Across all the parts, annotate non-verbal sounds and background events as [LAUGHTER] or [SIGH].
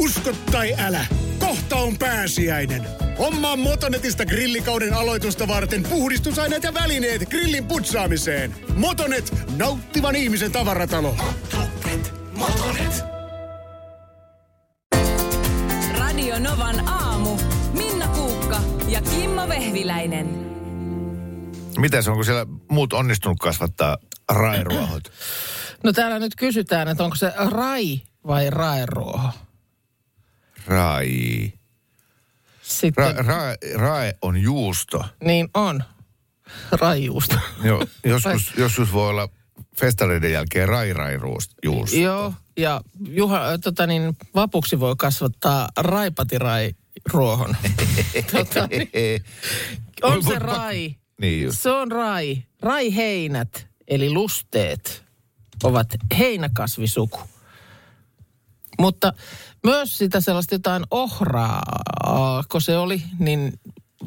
Usko tai älä, kohta on pääsiäinen. Hommaa Motonetista grillikauden aloitusta varten puhdistusaineet ja välineet grillin putsaamiseen. Motonet, nauttivan ihmisen tavaratalo. Motonet, Motonet. Radio Novan aamu. Minna Kuukka ja Kimmo Vehviläinen. Mitäs, onko siellä muut onnistunut kasvattaa rairuohot? No täällä nyt kysytään, että onko se rai vai raeruoho? Rai. Sitten, Ra, ra, rae on juusto. niin on. Raijuusto. Joo, joskus, joskus voi olla festareiden jälkeen rai rai juusto. Joo, ja Juha, tota niin, vapuksi voi kasvattaa raipatirai ruohon. [LAUGHS] tota, niin, on se rai. Niin just. Se on rai. Raiheinät, eli lusteet, ovat heinäkasvisuku. Mutta myös sitä sellaista jotain ohraa, kun se oli, niin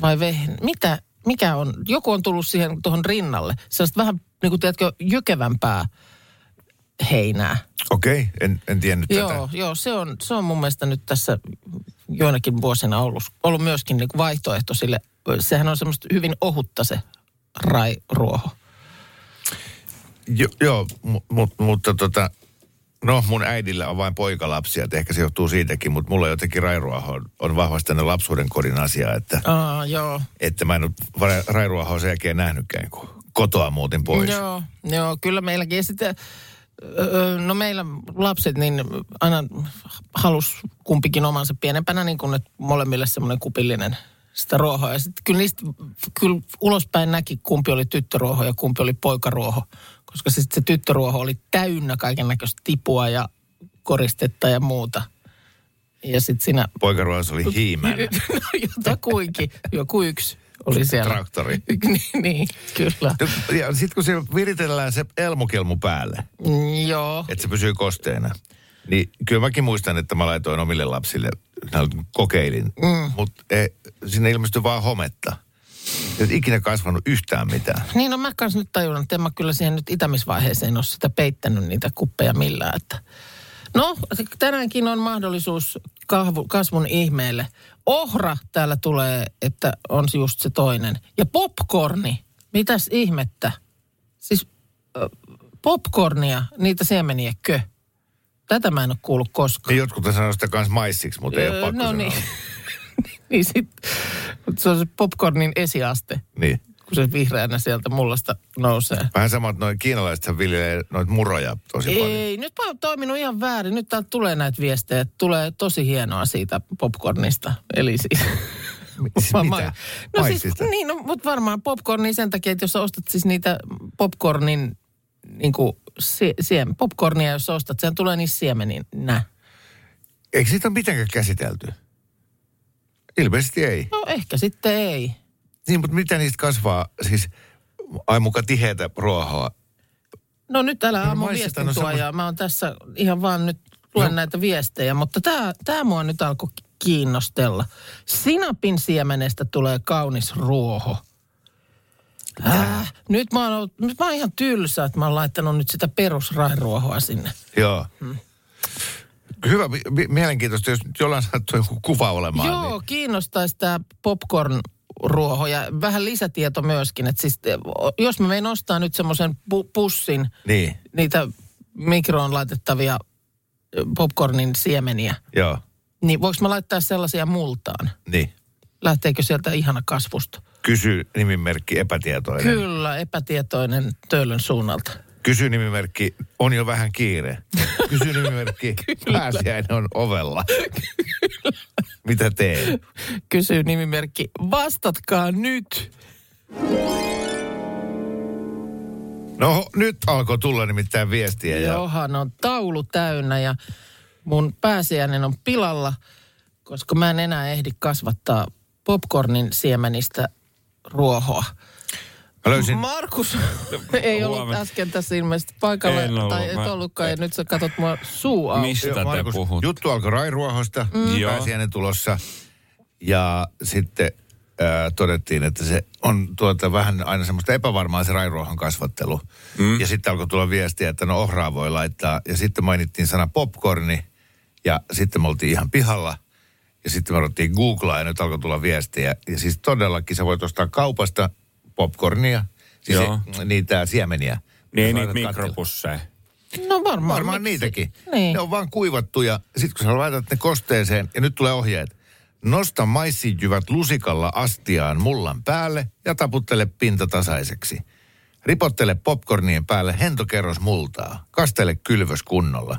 vai vehen, mitä, mikä on, joku on tullut siihen tuohon rinnalle. Sellaista vähän, niin kuin tiedätkö, jykevämpää heinää. Okei, okay, en, en tiennyt Joo, tätä. joo se, on, se on mun mielestä nyt tässä joinakin vuosina ollut, ollut myöskin niin kuin vaihtoehto sille. Sehän on semmoista hyvin ohutta se rai-ruoho. Jo, joo, mu, mu, mutta tota, no mun äidillä on vain poikalapsia, että ehkä se johtuu siitäkin, mutta mulla jotenkin rairuoho on, on vahvasti tänne lapsuuden kodin asia, että, Aa, joo. että mä en ole ra- rairuohoa sen jälkeen nähnytkään, kun kotoa muutin pois. Joo, joo, kyllä meilläkin. Ja sitten, no meillä lapset niin aina halus kumpikin omansa pienempänä, niin kuin molemmille semmoinen kupillinen sitä ruohoa. Ja sitten kyllä niistä, kyllä ulospäin näki, kumpi oli tyttöruoho ja kumpi oli poikaruoho. Koska se, se tyttöruoho oli täynnä kaiken näköistä tipua ja koristetta ja muuta. Ja sitten siinä, Poikaruohossa oli hiimän. [LAUGHS] no jotakuinkin, joku yksi oli [LAUGHS] siellä. Traktori. [LAUGHS] niin, niin, kyllä. Ja sitten kun siellä viritellään se elmukelmu päälle, Mm, joo. että se pysyy kosteena, niin kyllä mäkin muistan, että mä laitoin omille lapsille, kokeilin, mm. mutta e, sinne ilmestyi vaan hometta. Ole ikinä kasvanut yhtään mitään. Niin no mä kanssa nyt tajun, että en mä kyllä siihen nyt itämisvaiheeseen ole sitä peittänyt niitä kuppeja millään. Että. No, tänäänkin on mahdollisuus kahvu, kasvun ihmeelle. Ohra täällä tulee, että on just se toinen. Ja popcorni, mitäs ihmettä? Siis popcornia, niitä siemeniäkö? Tätä mä en ole kuullut koskaan. Ja jotkut sanoo sitä kans maissiksi, mutta ei ole Öö, pakko no sanoa. niin. [LAUGHS] [LAUGHS] niin sit, se on se popcornin esiaste, niin. kun se vihreänä sieltä mullasta nousee. Vähän sama, että noin kiinalaiset viljelee noita muroja tosi paljon. Ei, nyt mä oon toiminut ihan väärin. Nyt täältä tulee näitä viestejä, että tulee tosi hienoa siitä popcornista. Eli siis... [LAUGHS] [LAUGHS] Siis mitä? No siis, Maissista? niin, no, mutta varmaan popcornia sen takia, että jos sä ostat siis niitä popcornin, niin kuin sie, siem, popcornia, jos sä ostat, sehän tulee niissä siemeninä. Eikö siitä ole mitenkään käsitelty? Ilmeisesti ei. No ehkä sitten ei. Niin, mutta mitä niistä kasvaa? Siis ai muka tiheätä ruohoa. No nyt älä No aamu on viestintuojaa. Mä oon tässä ihan vaan nyt luen No. näitä viestejä, mutta tämä tää mua nyt alkoi kiinnostella. Sinapin siemenestä tulee kaunis ruoho. Äh, nyt, mä oon, ollut- nyt mä oon ihan tylsä, että mä oon laittanut nyt sitä perusrairuohoa sinne. Joo. Hmm. Hyvä, mi- mi- mielenkiintoista, jos jollain sattuu joku kuva olemaan. Joo, Niin. kiinnostaisi tämä popcorn ruoho ja vähän lisätieto myöskin, että siis, eh, jos mä menen ostaa nyt semmoisen pu- pussin, Niin, niitä mikroon laitettavia ö, popcornin siemeniä, joo, niin voiko mä laittaa sellaisia multaan? niin. Lähteekö sieltä ihana kasvusta? Kysy nimimerkki epätietoinen. Kyllä, epätietoinen töölön suunnalta. Kysy nimimerkki on jo vähän kiire. Kysy nimimerkki [LAUGHS] pääsiäinen on ovella. Mitä teen? Kysyy nimimerkki, vastatkaa nyt. No nyt alkoi tulla nimittäin viestiä. Ja Johan on taulu täynnä ja mun pääsiäinen on pilalla, koska mä en enää ehdi kasvattaa popcornin siemenistä ruohoa. Mä löysin, Markus [LAUGHS] ei ollut äsken tässä ilmeisesti paikalla. En ollut. Tai et Mä- ollutkaan ja nyt sä katot mua suu auki. Mistä Joo, te Markus, puhut? juttu alkoi rairuohosta, mm. Pääsiäinen tulossa. Ja sitten äh, todettiin, että se on tuota vähän aina semmoista epävarmaa se rairuohon kasvattelu. Mm. Ja sitten alkoi tulla viestiä, että no ohraa voi laittaa. Ja sitten mainittiin sana popcorni. Ja sitten me oltiin ihan pihalla. Ja sitten me ruvettiin googlaa ja nyt alkoi tulla viestejä. Ja siis todellakin sä voit ostaa kaupasta popcornia, siis Joo. se- niitä siemeniä. Niin, niitä mikropusseja. No varmaan. Varmaan miksi? niitäkin. Niin. Ne on vaan kuivattuja. Sitten kun sä laitat ne kosteeseen, ja nyt tulee ohjeet. Nosta maissijyvät lusikalla astiaan mullan päälle ja taputtele pinta tasaiseksi. Ripottele popcornien päälle hentokerros multaa. Kastele kylvös kunnolla.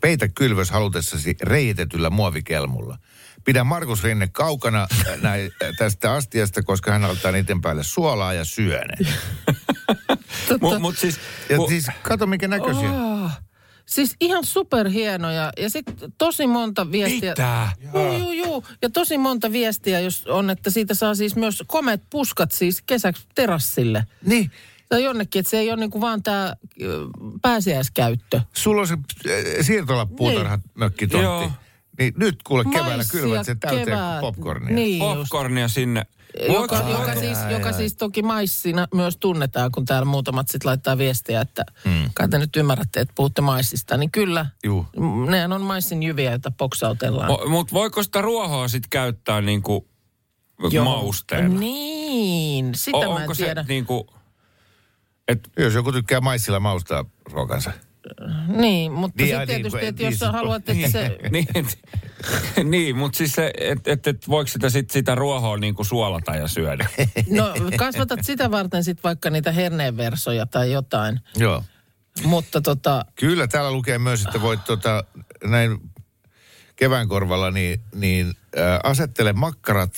Peitä kylvös halutessasi reitetyllä muovikelmulla. Pidä Markus Rinne kaukana äh, näin, äh, tästä astiasta, koska hän laittaa niiden päälle suolaa ja syö ne. [LAUGHS] Mut, mut siis, Ja mu- siis kato minkä näköisiä. Oh, siis ihan superhienoja. Ja sitten tosi monta viestiä. Mitä? Juu, juu, juu. Ja tosi monta viestiä, jos on, että siitä saa siis myös komeet puskat siis kesäksi terassille. Niin. Tai jonnekin, että se ei ole niinku vaan tämä pääsiäiskäyttö. Sulla on se äh, siirtolappuutarha mökkitontti. Joo. Niin nyt kuule keväällä kylvät sen täyteen kevät- popcornia. Niin just. popcornia sinne. Joka, Voiko- joka, siis, joka siis toki maissina myös tunnetaan, kun täällä muutamat sitten laittaa viestiä, että mm. kai te nyt ymmärrätte, että puhutte maissista. Niin kyllä, Juu. m- nehän on maissin jyviä, joita poksautellaan. Vo, mut voiko sitä ruohoa sitten käyttää niinku Joo. mausteena? Niin, sitä O- mä en onko tiedä. se niinku... Et, Jos joku tykkää maissilla maustaa ruokansa. Niin, mutta Niin, niin, sitten niin, tietysti, kun- että niin, jos sä siis- haluat, että se... [LAUGHS] niin, niin mutta siis se, että et, et voiko sitä, sit, sitä ruohoa niinku suolata ja syödä? [LAUGHS] No kasvatat sitä varten sitten vaikka niitä herneenversoja tai jotain. Joo. Mutta tota, Kyllä täällä lukee myös, että voit tota, näin kevään korvalla niin, niin äh, asettele makkarat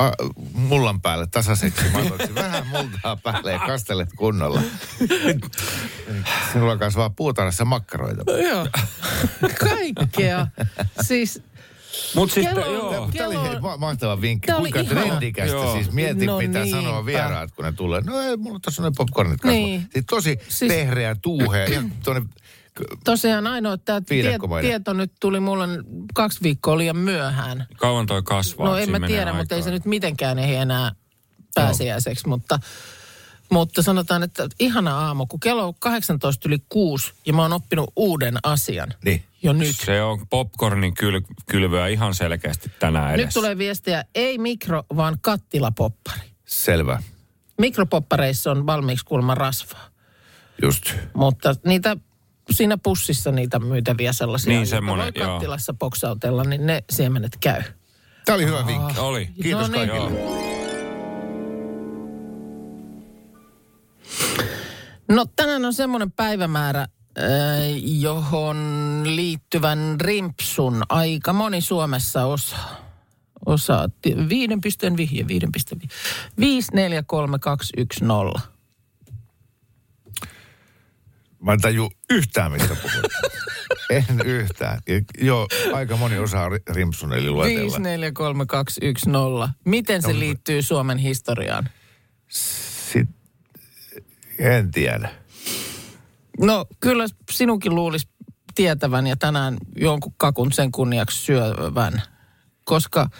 äh, mullan päälle tasaiseksi matoksi. Vähän multaa päälle ja kastelet kunnolla. Sinulla kasvaa puutarhassa makkaroita. joo, kaikkea. Siis Mut sitten, Kello- joo. Tämä oli Kello- hei, ma- mahtava vinkki. Oli Kuinka trendikästä Joo. siis. Mieti, No mitä niinpä. sanoa vieraat, kun ne tulee. No ei, mulla on ne popcornit kasvaa. Niin. Siis tosi Siis- pehreä, tuuhea. Ihan [CLEARS THROAT] tuonne tosiaan ainoa, että tämä tie, tieto nyt tuli mulle kaksi viikkoa liian myöhään. Kauan toi kasvaa. No en mä tiedä, mutta ei se nyt mitenkään ehdi enää pääsiäiseksi, mutta, mutta sanotaan, että ihana aamu, kun kello on 18 yli 6 ja mä oon oppinut uuden asian Niin. jo nyt. Se on popcornin kyl, kylvyä ihan selkeästi tänään edessä. Nyt tulee viestiä, ei mikro, vaan kattilapoppari. Selvä. Mikropoppareissa on valmiiksi kuulemma rasvaa, Just. mutta niitä siinä pussissa niitä myytäviä sellaisia, Niin, semmoinen, voi joo. kattilassa poksautella, niin ne siemenet käy. Tämä oli hyvä vinkki. Oli. Kiitos No niin. kaikille. No tänään on semmoinen päivämäärä, johon liittyvän rimpsun aika moni Suomessa osaa. Osaa. Ti- Viiden pisteen vihje, viiden pisteen vihje. 543210. Mä en taju yhtään, mistä puhut. [LAUGHS] en yhtään. Ja, joo, aika moni osaa ri- rimpsun eli luetella. 543210. Miten se liittyy Suomen historiaan? Sit, en tiedä. No kyllä sinunkin luulisi tietävän ja tänään jonkun kakun sen kunniaksi syövän. Koska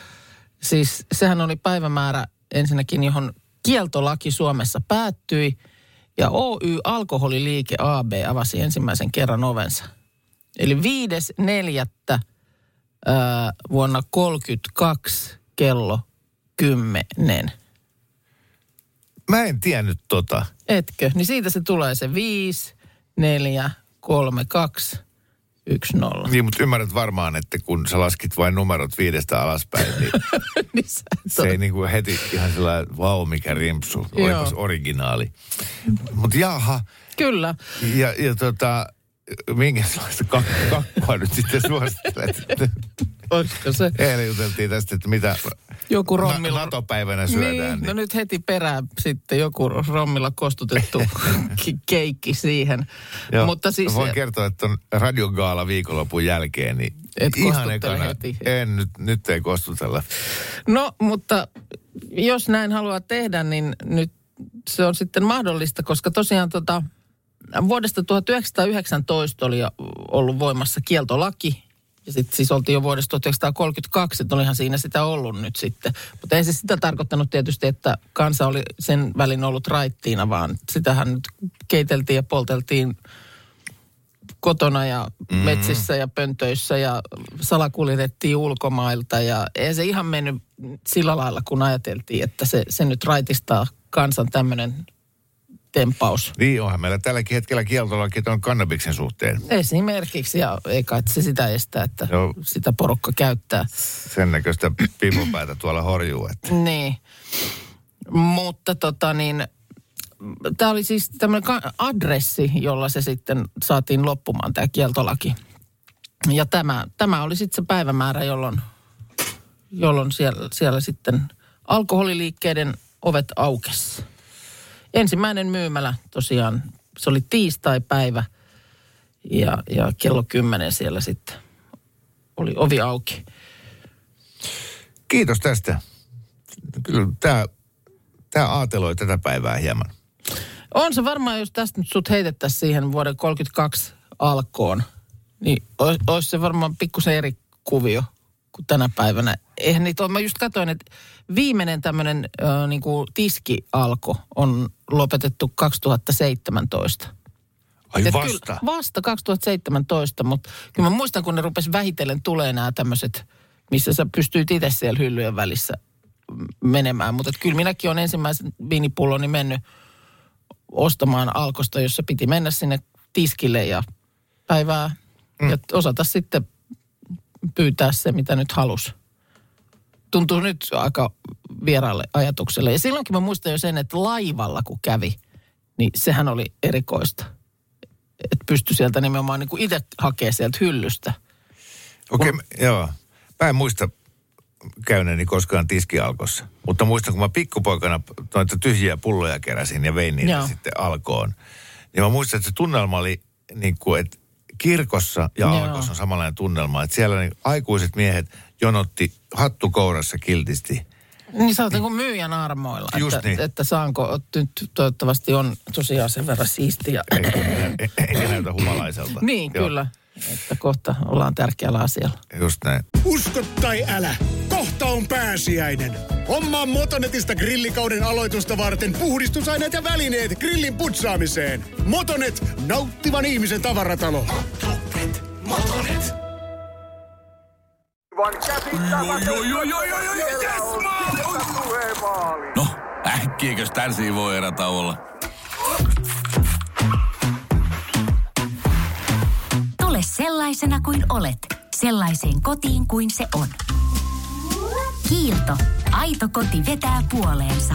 siis sehän oli päivämäärä ensinnäkin, johon kieltolaki Suomessa päättyi. Ja Oy Alkoholiliike AB avasi ensimmäisen kerran ovensa. Eli 5.4. ää, vuonna 32 kello 10. Mä en tiennyt tota. Etkö? Niin siitä se tulee se 5, 4, 3, 2, 1, 0. Niin, mutta ymmärrät varmaan, että kun sä laskit vain numerot viidestä alaspäin, niin [LAUGHS] niin se ei niinku heti ihan sellainen, vau mikä rimpsu, olipas originaali. Mutta jaha, Kyllä. ja, ja tota, minkälaista kak- kakkua nyt sitten suosittelet? Olisiko se Eilen juteltiin tästä, että mitä joku na- rommilla... NATO-päivänä syödään. niin, Niin, no nyt heti perään sitten joku rommilla kostutettu [LAUGHS] ki- keikki siihen. Joo, Mutta siis... Voin kertoa, että on radiogaala viikonlopun jälkeen, niin Et ihan ekana, heti. en nyt, nyt ei kostutella. No, mutta jos näin haluaa tehdä, niin nyt se on sitten mahdollista, koska tosiaan tota, vuodesta 1919 oli ollut voimassa kieltolaki. Ja sitten siis oltiin jo vuodesta 1932, että olihan siinä sitä ollut nyt sitten. Mutta ei se sitä tarkoittanut tietysti, että kansa oli sen välin ollut raittiina, vaan sitähän nyt keiteltiin ja polteltiin kotona ja metsissä ja pöntöissä ja salakuljetettiin ulkomailta. Ja ei se ihan mennyt sillä lailla, kun ajateltiin, että se, se nyt raitistaa kansan tämmöinen tempaus. Niin onhan meillä tälläkin hetkellä kieltolaki on kannabiksen suhteen. Esimerkiksi, ja ei kai se sitä estää, että Joo. sitä porukka käyttää. Sen näköistä pipopäätä tuolla horjuu. Että. Niin. Mutta tota niin, tämä oli siis tämmöinen adressi, jolla se sitten saatiin loppumaan tämä kieltolaki. Ja tämä, tämä oli sitten se päivämäärä, jolloin, jolloin siellä, siellä sitten alkoholiliikkeiden ovet aukesi. Ensimmäinen myymälä tosiaan, se oli tiistai-päivä ja, ja kello 10 siellä sitten oli ovi auki. Kiitos tästä. Kyllä tämä, tämä aateloi tätä päivää hieman. On se varmaan, jos tästä nyt sut heitettäisiin siihen vuoden 32 alkoon, niin olisi se varmaan pikkusen eri kuvio kuin tänä päivänä. Eihän niitä ole, mä just katsoin, että viimeinen tämmöinen äh, niin tiskialko on lopetettu 2017. Ai Et vasta. Kyllä, vasta 2017, mutta kyllä mä muistan, kun ne rupes vähitellen tulee nämä tämmöiset, missä sä pystyit itse siellä hyllyjen välissä menemään. Mutta kyllä minäkin olen ensimmäisen viinipulloni mennyt ostamaan alkosta, jossa piti mennä sinne tiskille ja päivää mm. ja osata sitten pyytää se, mitä nyt halus. Tuntuu nyt aika vieraalle ajatukselle. Ja silloinkin mä muistan jo sen, että laivalla kun kävi, niin sehän oli erikoista. Että pystyi sieltä nimenomaan niin kuin itse hakemaan sieltä hyllystä. Okei, okay, joo. Mä en muista käyneeni koskaan tiskialkossa. Mutta muistan, kun mä pikkupoikana noita tyhjiä pulloja keräsin ja vein niitä Joo. sitten alkoon. Niin mä muistan, että se tunnelma oli niin kuin, että kirkossa ja alkossa on samanlainen tunnelma. Että siellä niin aikuiset miehet jonotti hattu kourassa kiltisti. Niin sä oot niin kuin myyjän armoilla, Just että, niin. että saanko, nyt toivottavasti on tosiaan sen verran siistiä. Eikä, eikä näytä humalaiselta. niin, Joo, kyllä. Että kohta ollaan tärkeällä asialla. Just näin. Usko tai älä, kohta on pääsiäinen. Hommaa Motonetista grillikauden aloitusta varten puhdistusaineet ja välineet grillin putsaamiseen. Motonet, nauttivan ihmisen tavaratalo. No, äkkiäkös tän voi erätauolla? Tule sellaisena kuin olet, sellaiseen kotiin kuin se on. Kiilto. Aito koti vetää puoleensa.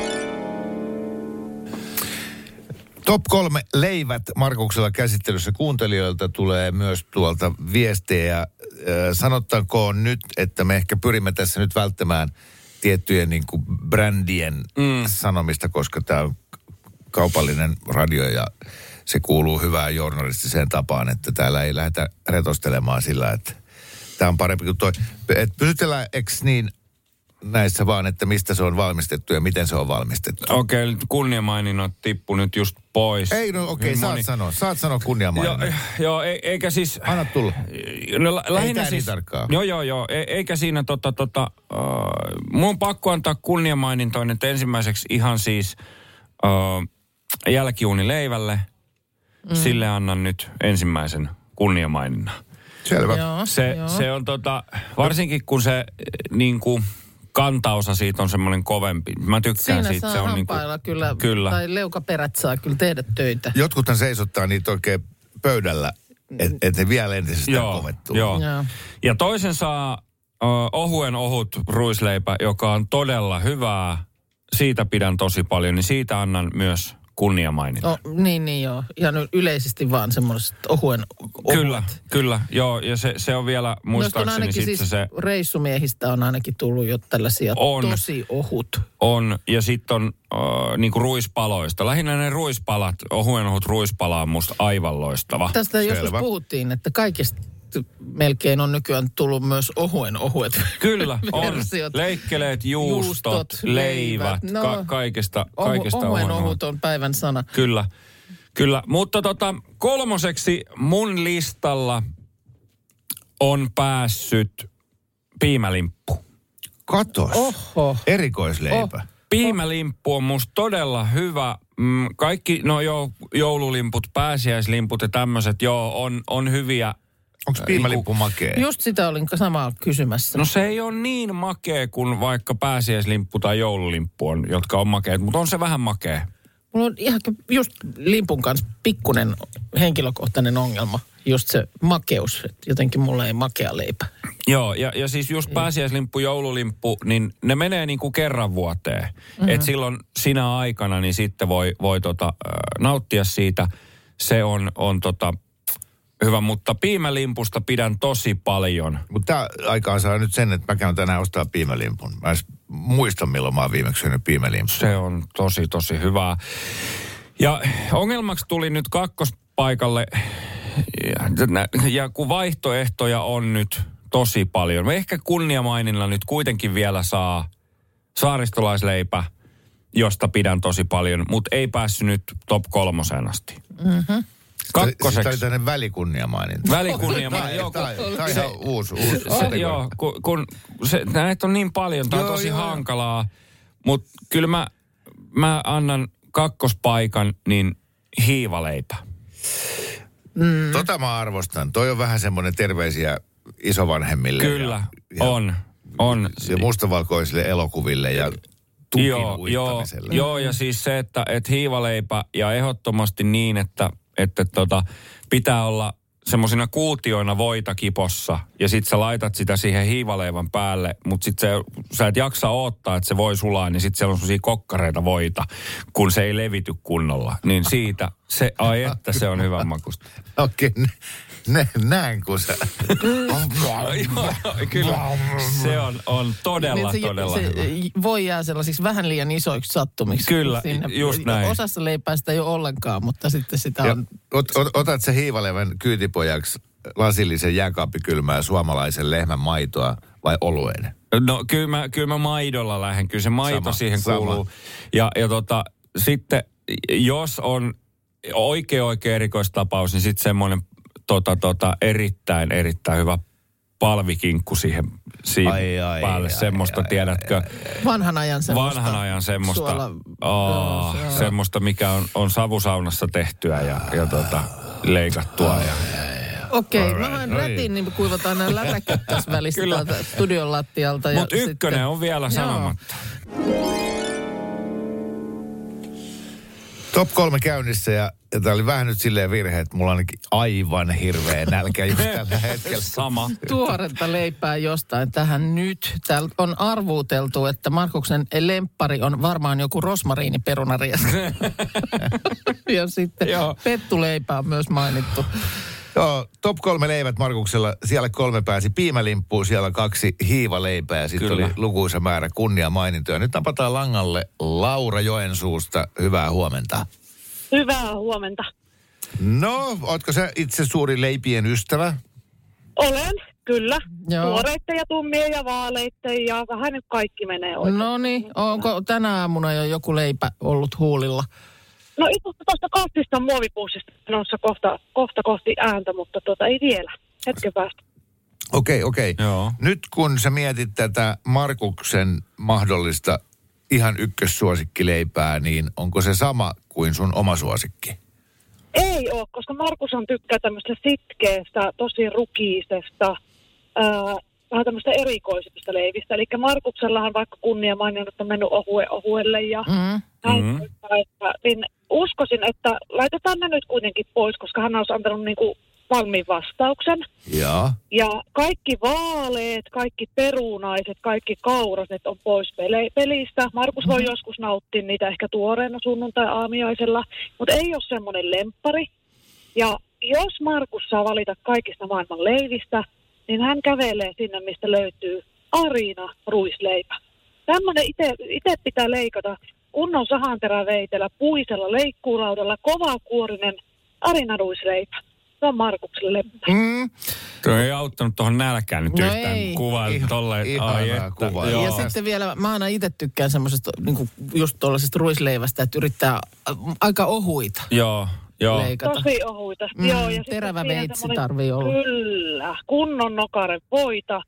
Top kolme leivät Markuksella käsittelyssä kuuntelijoilta tulee myös tuolta viestejä. Sanottakoon nyt, että me ehkä pyrimme tässä nyt välttämään tiettyjen niin kuin brändien mm. sanomista, koska tämä on kaupallinen radio ja se kuuluu hyvään journalistiseen tapaan, että täällä ei lähdetä retostelemaan sillä, että tämä on parempi kuin toi. Et pysytellään, eks niin, näissä vaan, että mistä se on valmistettu ja miten se on valmistettu. Okei, okay, kunniamaininnot tippu nyt just pois. Ei, no okei, okay, Niin saat moni- sanoa. Saat sanoa Joo, kunniamaininnan. joo e- eikä siis... Anna tulla. No, lä- lähinnä niin siis, tarkkaa. Joo, joo, joo. E- eikä siinä tota, tota, uh, mun on pakko antaa kunniamainintoin, että ensimmäiseksi ihan siis uh, jälkiunileivälle, mm. sille annan nyt ensimmäisen kunniamaininnan. Selvä. Joo, Se, joo. se on tota, varsinkin kun se eh, niin kuin kantaosa siitä on semmoinen kovempi. Mä tykkään Siinä siitä. saa se on niinku- kyllä, Kyllä. tai leukaperät saa kyllä tehdä töitä. Jotkuthan seisottaa niitä oikein pöydällä, että et ne vielä entisestään Joo, kovettuu. joo. Joo. Ja toisen saa ö, ohuen ohut ruisleipä, joka on todella hyvää. Siitä pidän tosi paljon, niin siitä annan myös kunniamaininnan. No, niin, niin joo. Ihan yleisesti vaan semmoiset ohuen ohut. Kyllä, kyllä. Joo, ja se, se on vielä on muistaakseni ainakin sitten siis se reissumiehistä on ainakin tullut jo tällaisia On. tosi ohut. on. Ja sitten on äh, niinku ruispaloista. Lähinnä ne ruispalat, ohuen ohut ruispala on musta aivan loistava. Tästä Selvä. joskus puhuttiin, että kaikista melkein on nykyään tullut myös ohuen ohuet [LAUGHS] Kyllä, on. versiot. Leikkeleet, juustot, Juustot, leivät, leivät. No, ka- kaikesta, kaikesta Ohu, ohuen ohuen ohut on päivän sana. Kyllä, kyllä. Mutta tota, kolmoseksi mun listalla on päässyt piimälimppu. Katos. Oho. Erikoisleipä. Oh. Piimälimppu on musta todella hyvä. Mm, Kaikki, no joo, joululimput, pääsiäislimput ja tämmöiset, joo, on, on hyviä. Onko piimälimppu makea? Just sitä olin samaa kysymässä. No se ei ole niin makea kuin vaikka pääsiäislimppu tai joululimppu on, jotka on makeet, mutta on se vähän makea. Mulla on ihan just limpun kanssa pikkunen henkilökohtainen ongelma. Just se makeus. Et jotenkin mulla ei makea leipä. Joo, ja, ja siis just pääsiäislimppu, joululimppu, niin ne menee niin kuin kerran vuoteen. Mm-hmm. Et silloin sinä aikana, niin sitten voi, voi tota, äh, nauttia siitä. Se on, on tota, hyvä, mutta piimälimpusta pidän tosi paljon. Mutta tämä aikaan saa nyt sen, että mä käyn tänään ostaa piimälimpun. Mä en edes muista, milloin mä oon viimeksi syönyt piimälimpun. Se on tosi, tosi hyvää. Ja ongelmaksi tuli nyt kakkospaikalle, ja, ja kun vaihtoehtoja on nyt tosi paljon. Me ehkä kunniamainilla nyt kuitenkin vielä saa saaristolaisleipä, josta pidän tosi paljon, mutta ei päässyt nyt top kolmoseen asti. Mm-hmm. Siis Tämä oli Kakkoseksi. tämmöinen välikunniamaininta. Välikunniamainen. Joo, Tämä on ihan uusi, uusi se, joo, kun, kun se, näitä on niin paljon, tämä on tosi joo. hankalaa. Mutta kyllä mä, mä annan kakkospaikan, niin hiivaleipä. Mm. Tota mä arvostan. Toi on vähän semmoinen terveisiä isovanhemmille. Kyllä, ja, ja, on. On. Ja mustavalkoisille elokuville ja tukin Joo, joo, joo, ja siis se, että et hiivaleipä ja ehdottomasti niin, että, että tota, pitää olla semmoisina kuutioina voita kipossa ja sit sä laitat sitä siihen hiivaleivän päälle, mutta sit se, sä et jaksa odottaa, että se voi sulaa, niin sit siellä on semmoisia kokkareita voita, kun se ei levity kunnolla. Niin siitä, se, ai että se on hyvän makusta. Okei, okay, ne, näin kun. Joo, kyllä, se on, on todella, Niin se, todella se hyvä. voi jää sellaisiksi vähän liian isoiksi sattumiksi. Kyllä, just näin. Osassa leipää sitä ei ole ollenkaan, mutta sitten sitä Ja on... ot, ot, otat se hiivalevän kyytipojaksi lasillisen jääkaappikylmää suomalaisen lehmän maitoa vai olueen? No kyllä mä, kyllä mä maidolla lähden, kyllä se maito Sama, siihen sama. kuuluu. Ja, ja tota, sitten jos on oikein oikein erikoistapaus, niin sitten semmoinen tota, tota, erittäin erittäin hyvä palvikinkku siihen, siihen Ai, ai, päälle. ai, semmoista, ai, tiedätkö, Vanhan ajan semmoista. vanhan ajan semmoista, suola- oh, joo, semmoista mikä on, on savusaunassa tehtyä ja, ja tota, leikattua. Ja, Okei, mä haen rätin, niin me kuivataan nämä läräkät tässä [LAUGHS] välissä Kyllä. täältä studion lattialta. ja Mutta ykkönen sitten- on vielä Joo. Top kolme käynnissä ja, ja tää oli vähän nyt silleen virhe, että mulla on ainakin aivan hirveä nälkä just [LAUGHS] tällä hetkellä. Sama. Tuoretta leipää jostain tähän nyt. Täällä on arvuuteltu, että Markuksen lemppari on varmaan joku rosmariiniperunarias. [LAUGHS] ja sitten Joo. pettuleipä on myös mainittu. Joo, top kolme leivät Markuksella. Siellä kolme pääsi piimälimppuun, siellä kaksi hiivaleipää ja sitten oli lukuisa määrä kunnia mainintoja. Nyt napataan langalle Laura Joensuusta. Hyvää huomenta. Hyvää huomenta. No, ootko sä itse suuri leipien ystävä? Olen, kyllä. Joo. Tuoreitten ja tummien ja vaaleitten ja vähän nyt kaikki menee oikein. No niin, onko tänä aamuna jo joku leipä ollut huulilla? No itse asiassa tuosta kastista muovipussista noissa kohta, kohta kohti ääntä, mutta tota, ei vielä. Hetken päästä. Okei, okei. Joo. Nyt kun sä mietit tätä Markuksen mahdollista ihan ykkössuosikkileipää, niin onko se sama kuin sun oma suosikki? Ei ole, koska Markus on tykkää tämmöistä sitkeästä, tosi rukiisesta, ää, vähän tämmöistä erikoisista leivistä. Eli Markuksellahan vaikka kunnia maininnut on mennyt ohue ohuelle ja Mm. Hän, Mhm. että, niin uskoisin, että laitetaan ne nyt kuitenkin pois, koska hän olisi antanut niin kuin valmiin vastauksen. Joo. Ja kaikki vaaleet, kaikki perunaiset, kaikki kauraset on pois pele- pelistä. Markus voi joskus nauttia niitä ehkä tuoreena sunnuntai-aamiaisella, mutta ei ole semmoinen lemppari. Ja jos Markus saa valita kaikista maailman leivistä, niin hän kävelee sinne, mistä löytyy Arina ruisleipä. Tämmöinen itse pitää leikata kunnon sahanteräveitellä, puisella leikkuulaudalla, kovakuorinen Arina ruisleipä. Se on Markukselle lempä. Mm. Tuo ei auttanut tuohon nälkään nyt No yhtään ei. kuvaa Ihan- Ai että, kuvaa. joo. Ja sitten vielä, mä aina itse tykkään semmoisesta, niin just tuollaisesta ruisleivästä, että yrittää äh, aika ohuita Joo, joo. leikata. Tosi ohuita. Mm, Joo, ja sitten terävä veitsi tarvii olla. Kyllä. Kunnon nokaren voita,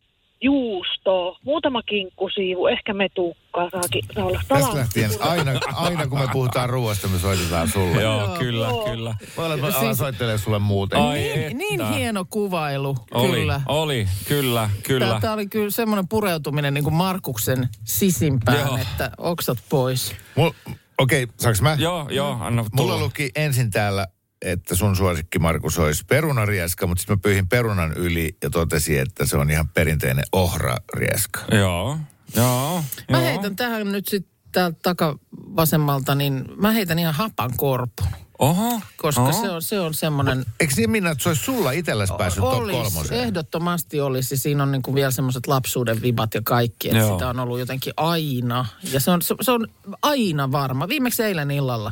juustoa, muutama kinkkusiivu, ehkä metukkaa saakin saa olla Tästä lähtien aina, aina kun me puhutaan ruoasta, me soitetaan sulle. Joo, kyllä, Joo. kyllä. Voi olla, että mä Siis- soittelee sulle muuten. Ai Niin, että. niin hieno kuvailu, Oli, kyllä. oli, kyllä, kyllä. Tämä oli kyllä semmoinen pureutuminen niin kuin Markuksen sisimpään, Joo. että oksat pois. Mul- Okei, okay, saanko mä? Joo, joo, anna Mulla tulla. luki ensin täällä, että sun suosikki Markus olisi perunarieska, mutta sitten mä pyyhin perunan yli ja totesin, että se on ihan perinteinen ohrarieska. Joo, joo. Mä joo. heitän tähän nyt sitten täältä takavasemmalta, niin mä heitän ihan hapan korpun. Oho, Koska oho. se on, se on semmoinen... Eikö niin Minna, että se olisi sulla itselläsi päässyt Olisi, kolmoseen? ehdottomasti olisi. Siinä on niin kuin vielä semmoiset lapsuuden vibat ja kaikki. Että Joo. sitä on ollut jotenkin aina. Ja se on, se, se on aina varma. Viimeksi eilen illalla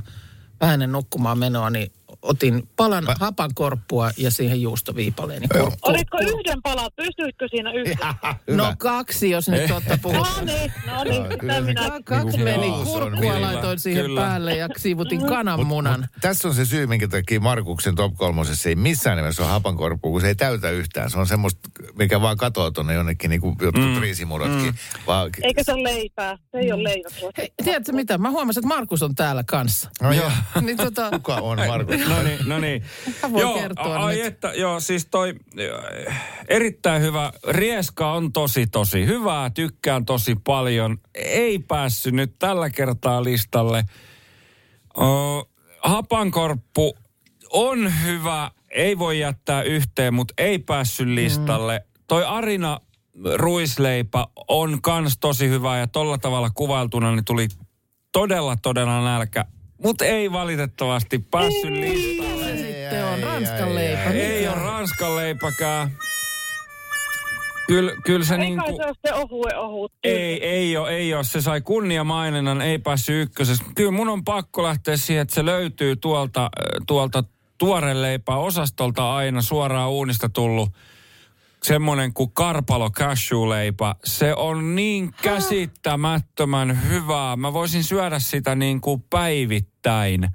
vähän nukkumaan menoa, niin otin palan Mä- hapankorppua ja siihen juustoviipaleen. Niin Joo. kur- Olitko yhden palan? Pystyitkö siinä yhden? Hyvä. No kaksi, jos nyt totta No puhutaan. niin, no niin, sitä minä... Ka- Kaksi Niin meni, kurkkua laitoin siihen Kyllä. päälle ja siivutin kananmunan. Tässä on se syy, minkä takia Markuksen top kolmosessa ei missään nimessä ole hapankorppua, kun se ei täytä yhtään. Se on semmoista, mikä vaan katoaa tuonne jonnekin niin kuin jotkut mm. riisimurotkin. Mm. Vaan, Eikö se ole leipää? Se ei ole leivä. Hei, tiedätkö mitä? Mä huomasin, että Markus on täällä kanssa. no joo. Niin tota, Kuka on Markus? [LAUGHS] No niin, no niin. Joo, kertoa ai nyt. että, joo, siis toi erittäin hyvä. Rieska on tosi, tosi hyvää. Tykkään tosi paljon. Ei päässyt nyt tällä kertaa listalle. Uh, hapankorppu on hyvä. Ei voi jättää yhteen, mutta ei päässyt listalle. Toi Arina ruisleipä on kans tosi hyvä ja tolla tavalla kuvailtuna niin tuli todella, todella nälkä. Mutta ei valitettavasti päässyt listalle. se sitten on Ei, Ranskan ei, leipä. ei, Ei ole Ranskan leipäkään. Kyllä, kyllä se Ei niinku... kai se ohue ohut. Ei, ei ole, ei ole. Se sai kunniamaininnan, ei päässyt ykkösestä. Kyllä mun on pakko lähteä siihen, että se löytyy tuolta, tuolta tuoreleipää osastolta aina suoraan uunista tullut semmoinen kuin karpalo cashew-leipä. Se on niin käsittämättömän hyvää. Mä voisin syödä sitä niin kuin päivittäin.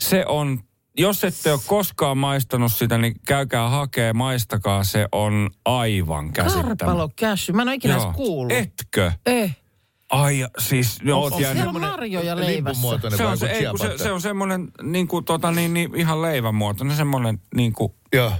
Se on, jos ette ole koskaan maistanut sitä, niin käykää hakee, maistakaa. Se on aivan käsittämätöntä. Karpalo cashew. Mä en ole ikinä Joo. kuullut. Etkö? Eh. Ai, siis no, oot Onko jäänyt- Siellä on marjoja leivässä. se on, se, ei, se, se on semmoinen niin kuin, tota, niin, niin, ihan leivän muotoinen, semmoinen niin kuin, Joo.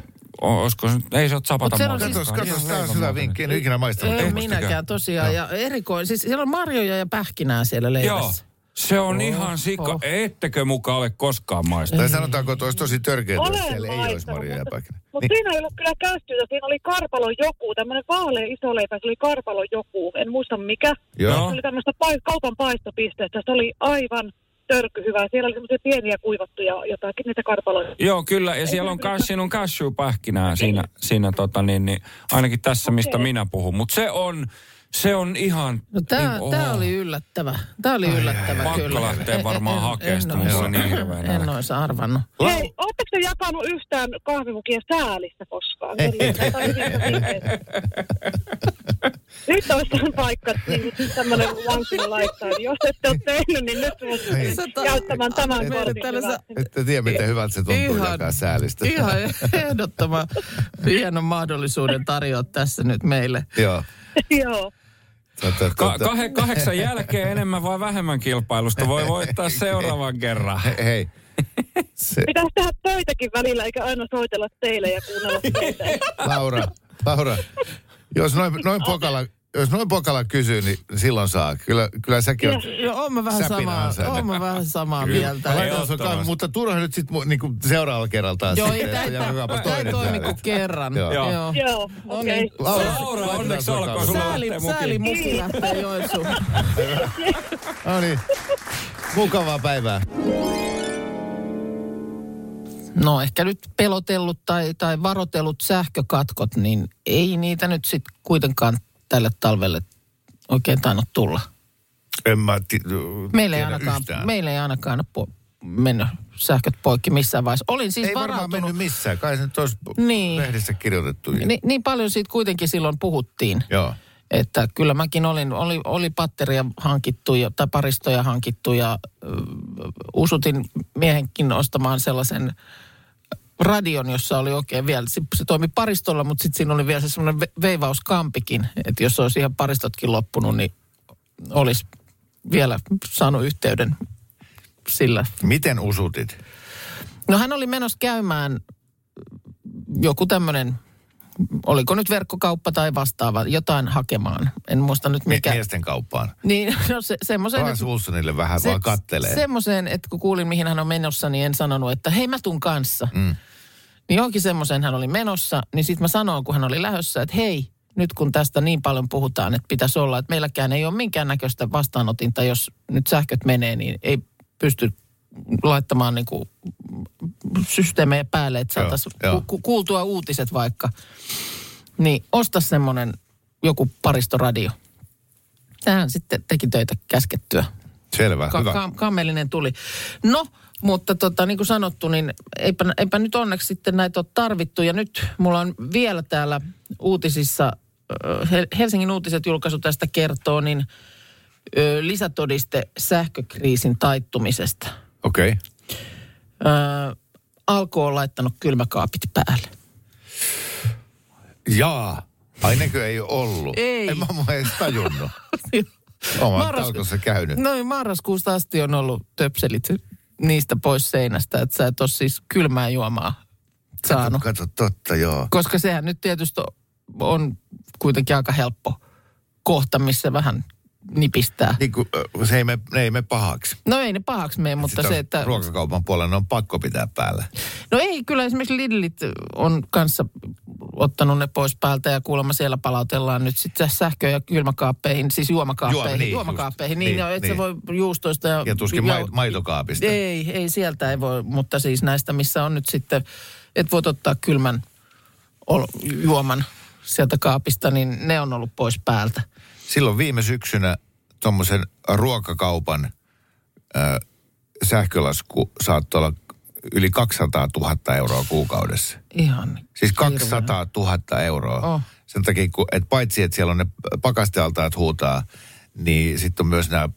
Olisiko se, nyt- ei se ole sapata Mut siellä on Katos, siis- katos, tämä on hyvä vinkki. En ole ikinä maistanut. En tämmöistä. minäkään tosiaan. Ja erikoin, siis siellä on marjoja ja pähkinää siellä Joo, leivässä. se on Oho. ihan sika. Ettekö mukaan ole koskaan maistanut? Tai sanotaanko, että olisi tosi törkeä, jos siellä ei olisi maistanut, marjoja ja pähkinä. Mutta Niin. siinä ei ollut kyllä kästytä. Siinä oli karpalon joku, tämmöinen vaalea iso leipä. Se oli karpalon joku. En muista mikä. Joo. Se oli tämmöistä kaupan paistopisteestä. Se oli aivan törky hyvä. Siellä oli semmoisia pieniä kuivattuja jotakin niitä karpaloja. Joo, kyllä. Ja siellä on, kas, siinä on cashew-pähkinää siinä, siinä tota, niin, niin, ainakin tässä, mistä Okei. minä puhun. Mutta se on, se on ihan... No tää, niin, tää oho. oli yllättävä. Tää oli yllättävä Pakko kyllä. lähteä varmaan hakemaan sitä, ois- mulla on niin hirveä En olisi arvannut. Hei, ootteko te jakanut yhtään kahvimukia säälistä koskaan? Nyt olisi tämän paikka niin tämmöinen vankila laittaa. Niin Jos ette ole tehnyt, niin nyt ta- käyttämään tämän kortin. Ette tiedä, miten hyvältä se tuntuu Ihan- jakaa säälistä. Ihan ehdottoman hienon mahdollisuuden tarjoa tässä nyt meille. Joo. Joo. Tota, Ka- tota, kah- kahdeksan jälkeen enemmän vai vähemmän kilpailusta voi voittaa seuraavan kerran. he- hei. Se, Pitäisi tehdä töitäkin välillä, eikä aina soitella teille ja kuunnella teitä. Laura, Laura, jos noin, noin pokalla, jos noin pokalla kysyy, niin silloin saa. Kyllä, kyllä säkin oot Joo, oon mä vähän samaa, oon mä vähän samaa mieltä. Mä laitan sun kahvin, mutta turha nyt sit mu- niinku seuraavalla kerralla taas. Joo, ei sitten, toinen toimi kuin kerran. Joo. Joo. Joo. Joo, No okei. niin. Laura, onneksi olkoon, Sääli, sääli muki lähtee Joensuun. [LAUGHS] No niin. Mukavaa päivää. No ehkä nyt pelotellut tai, tai varotellut sähkökatkot, niin ei niitä nyt sitten kuitenkaan tälle talvelle oikein tainnut tulla. En mä ti- Meillä ei ainakaan, yhtään. meillä ei ainakaan po- mennyt sähköt poikki missään vaiheessa. Olin siis Ei varmaan varautunut. mennyt missään. Kai se olisi Niin. lehdissä kirjoitettu. Niin, niin paljon siitä kuitenkin silloin puhuttiin. Joo. Että kyllä mäkin olin, oli, oli patteria hankittu ja, tai paristoja hankittu ja ö, usutin miehenkin ostamaan sellaisen radion, jossa oli oikein vielä, se, se toimi paristolla, mutta sitten siinä oli vielä se semmoinen ve- veivauskampikin, että jos olisi ihan paristotkin loppunut, niin olisi vielä saanut yhteyden sillä. Miten usutit? No hän oli menossa käymään joku tämmöinen, oliko nyt verkkokauppa tai vastaava, jotain hakemaan. En muista nyt Mi- mikä. Miesten kauppaan. Niin, [LAUGHS] no se, semmoiseen, Frans Wilsonille vähän se- vaan kattelee. semmoiseen, että kun kuulin mihin hän on menossa, niin en sanonut, että hei mä tuun kanssa. Mm. Niin johonkin semmoiseen hän oli menossa, niin sitten mä sanoin, kun hän oli lähdössä, että hei, nyt kun tästä niin paljon puhutaan, että pitäisi olla, että meilläkään ei ole minkäännäköistä vastaanotinta, jos nyt sähköt menee, niin ei pysty laittamaan niin kuin systeemejä päälle, että saataisiin ku, ku, kuultua uutiset vaikka. Niin osta semmoinen joku paristoradio. Tähän sitten teki töitä käskettyä. Selvä, Ka- hyvä. ka- kammellinen tuli. No, mutta tota, niin kuin sanottu, niin eipä, eipä nyt onneksi sitten näitä ole tarvittu. Ja nyt mulla on vielä täällä uutisissa, Helsingin uutiset julkaisu tästä kertoo, niin lisätodiste sähkökriisin taittumisesta. Okei. Okay. Alko on laittanut kylmäkaapit päälle. Jaa. Ainekö ei ole ollut? Ei. En mä mua edes tajunnut. [LAUGHS] Oma Marras- talkossa käynyt. Noin marraskuusta asti on ollut töpselit niistä pois seinästä, että sä et ole siis kylmää juomaa saanut. Kato, totta joo. Koska sehän nyt tietysti on kuitenkin aika helppo kohta, missä vähän nipistää. Niin kuin, se ei me, ne ei me pahaksi. No ei ne pahaksi mene, mutta se, että... Ruokakaupan puolella ne on pakko pitää päällä. No ei, kyllä esimerkiksi Lidlit on kanssa ottanut ne pois päältä ja kuulemma siellä palautellaan nyt sitten sähkö- ja kylmäkaappeihin, siis juomakaappeihin. Juoma- niin, juomakaappeihin, just. niin, Niin, niin, että niin. se voi juustoista ja... Ja tuskin mai- maitokaapista. Ei, ei sieltä ei voi, mutta siis näistä, missä on nyt sitten, että voit ottaa kylmän ol, juoman sieltä kaapista, niin ne on ollut pois päältä. Silloin viime syksynä tuommoisen ruokakaupan ö, sähkölasku saattoi olla yli 200 000 euroa kuukaudessa. Ihan Siis hirveä. 200 000 euroa. Oh. Sen takia, kun, että paitsi että siellä on ne pakastealtaat huutaa, niin sitten on myös nämä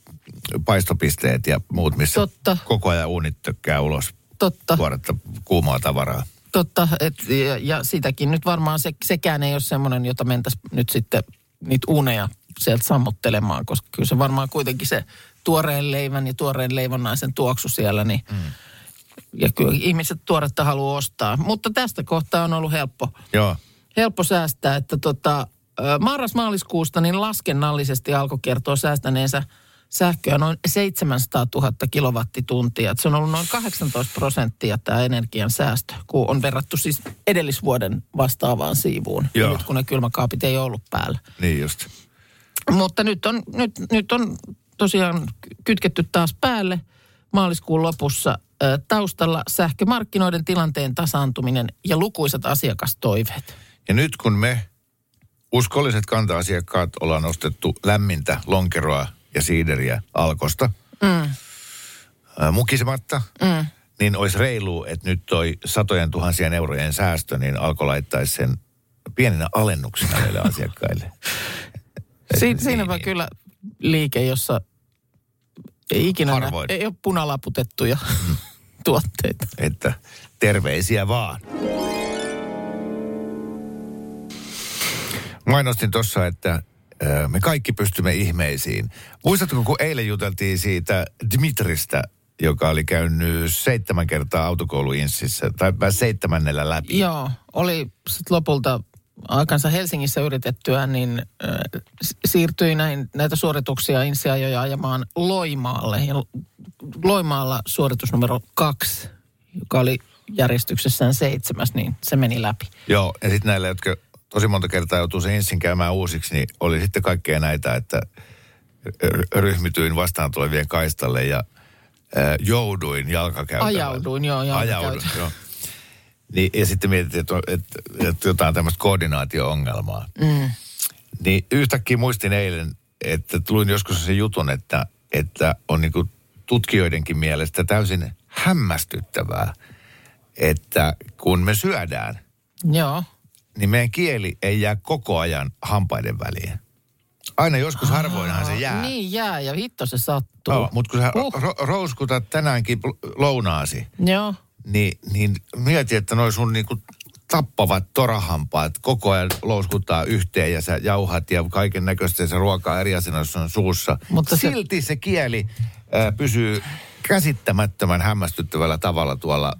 paistopisteet ja muut, missä Totta. koko ajan uunit tökkää ulos Totta. tuoretta kuumaa tavaraa. Totta, et, ja, ja sitäkin nyt varmaan se, sekään ei ole semmoinen, jota mentäisiin nyt sitten niitä uneja sieltä sammuttelemaan, koska kyllä se varmaan kuitenkin se tuoreen leivän ja tuoreen leivonnaisen tuoksu siellä, niin mm. ja kyllä ihmiset tuoretta haluaa ostaa. Mutta tästä kohtaa on ollut helppo, Joo. helppo säästää, että tota, marras-maaliskuusta niin laskennallisesti alkoi kertoa säästäneensä sähköä noin 700 000 kilowattituntia. Et Se on ollut noin 18 prosenttia tämä energian säästö, kun on verrattu siis edellisvuoden vastaavaan siivuun. Joo. Nyt kun ne kylmäkaapit ei ollut päällä. Niin just. Mutta nyt on, nyt, nyt on tosiaan kytketty taas päälle maaliskuun lopussa taustalla sähkömarkkinoiden tilanteen tasaantuminen ja lukuisat asiakastoiveet. Ja nyt kun me uskolliset kanta-asiakkaat ollaan ostettu lämmintä lonkeroa ja siideriä alkosta mm. ää, mukisematta, mm. niin olisi reilu, että nyt toi satojen tuhansien eurojen säästö, niin alko laittaisi sen pienenä alennuksena näille asiakkaille. [LAUGHS] Si- siinäpä niin. kyllä liike, jossa ei ikinä nä- Harvoin. ei ole punalaputettuja [LAUGHS] tuotteita. Että terveisiä vaan. Mainostin tuossa, että me kaikki pystymme ihmeisiin. Muistatko, kun eilen juteltiin siitä Dimitristä, joka oli käynyt seitsemän kertaa autokouluinssissä, tai seitsemännellä läpi. Joo, oli sitten lopulta aikansa Helsingissä yritettyä, niin äh, siirtyi näin, näitä suorituksia insiajoja ajamaan Loimaalle. Ja Loimaalla suoritus numero kaksi, joka oli järjestyksessään seitsemäs, niin se meni läpi. Joo, ja sitten näille, jotka tosi monta kertaa joutuu sen ensin käymään uusiksi, niin oli sitten kaikkea näitä, että ryhmityin vastaan tulevien kaistalle ja äh, jouduin jalkakäytävälle. Ajauduin, joo. Ajauduin, joo. Niin, ja sitten mietittiin, että, että, että jotain tämmöistä koordinaatio-ongelmaa. Mm. Niin yhtäkkiä muistin eilen, että luin joskus sen jutun, että, että on niin tutkijoidenkin mielestä täysin hämmästyttävää, että kun me syödään, Joo. Niin meidän kieli ei jää koko ajan hampaiden väliin. Aina joskus harvoinhan se jää. Niin jää ja hitto se sattuu. Joo, mutta kun sä Huh. ro- rouskutat tänäänkin lounaasi, Joo. niin, niin mieti, että noi sun niinku tappavat torahampaat koko ajan louskuttaa yhteen ja sä jauhat ja kaiken näköistä se ruokaa eri asennossa on suussa. Mutta se- silti se kieli äh, pysyy käsittämättömän hämmästyttävällä tavalla tuolla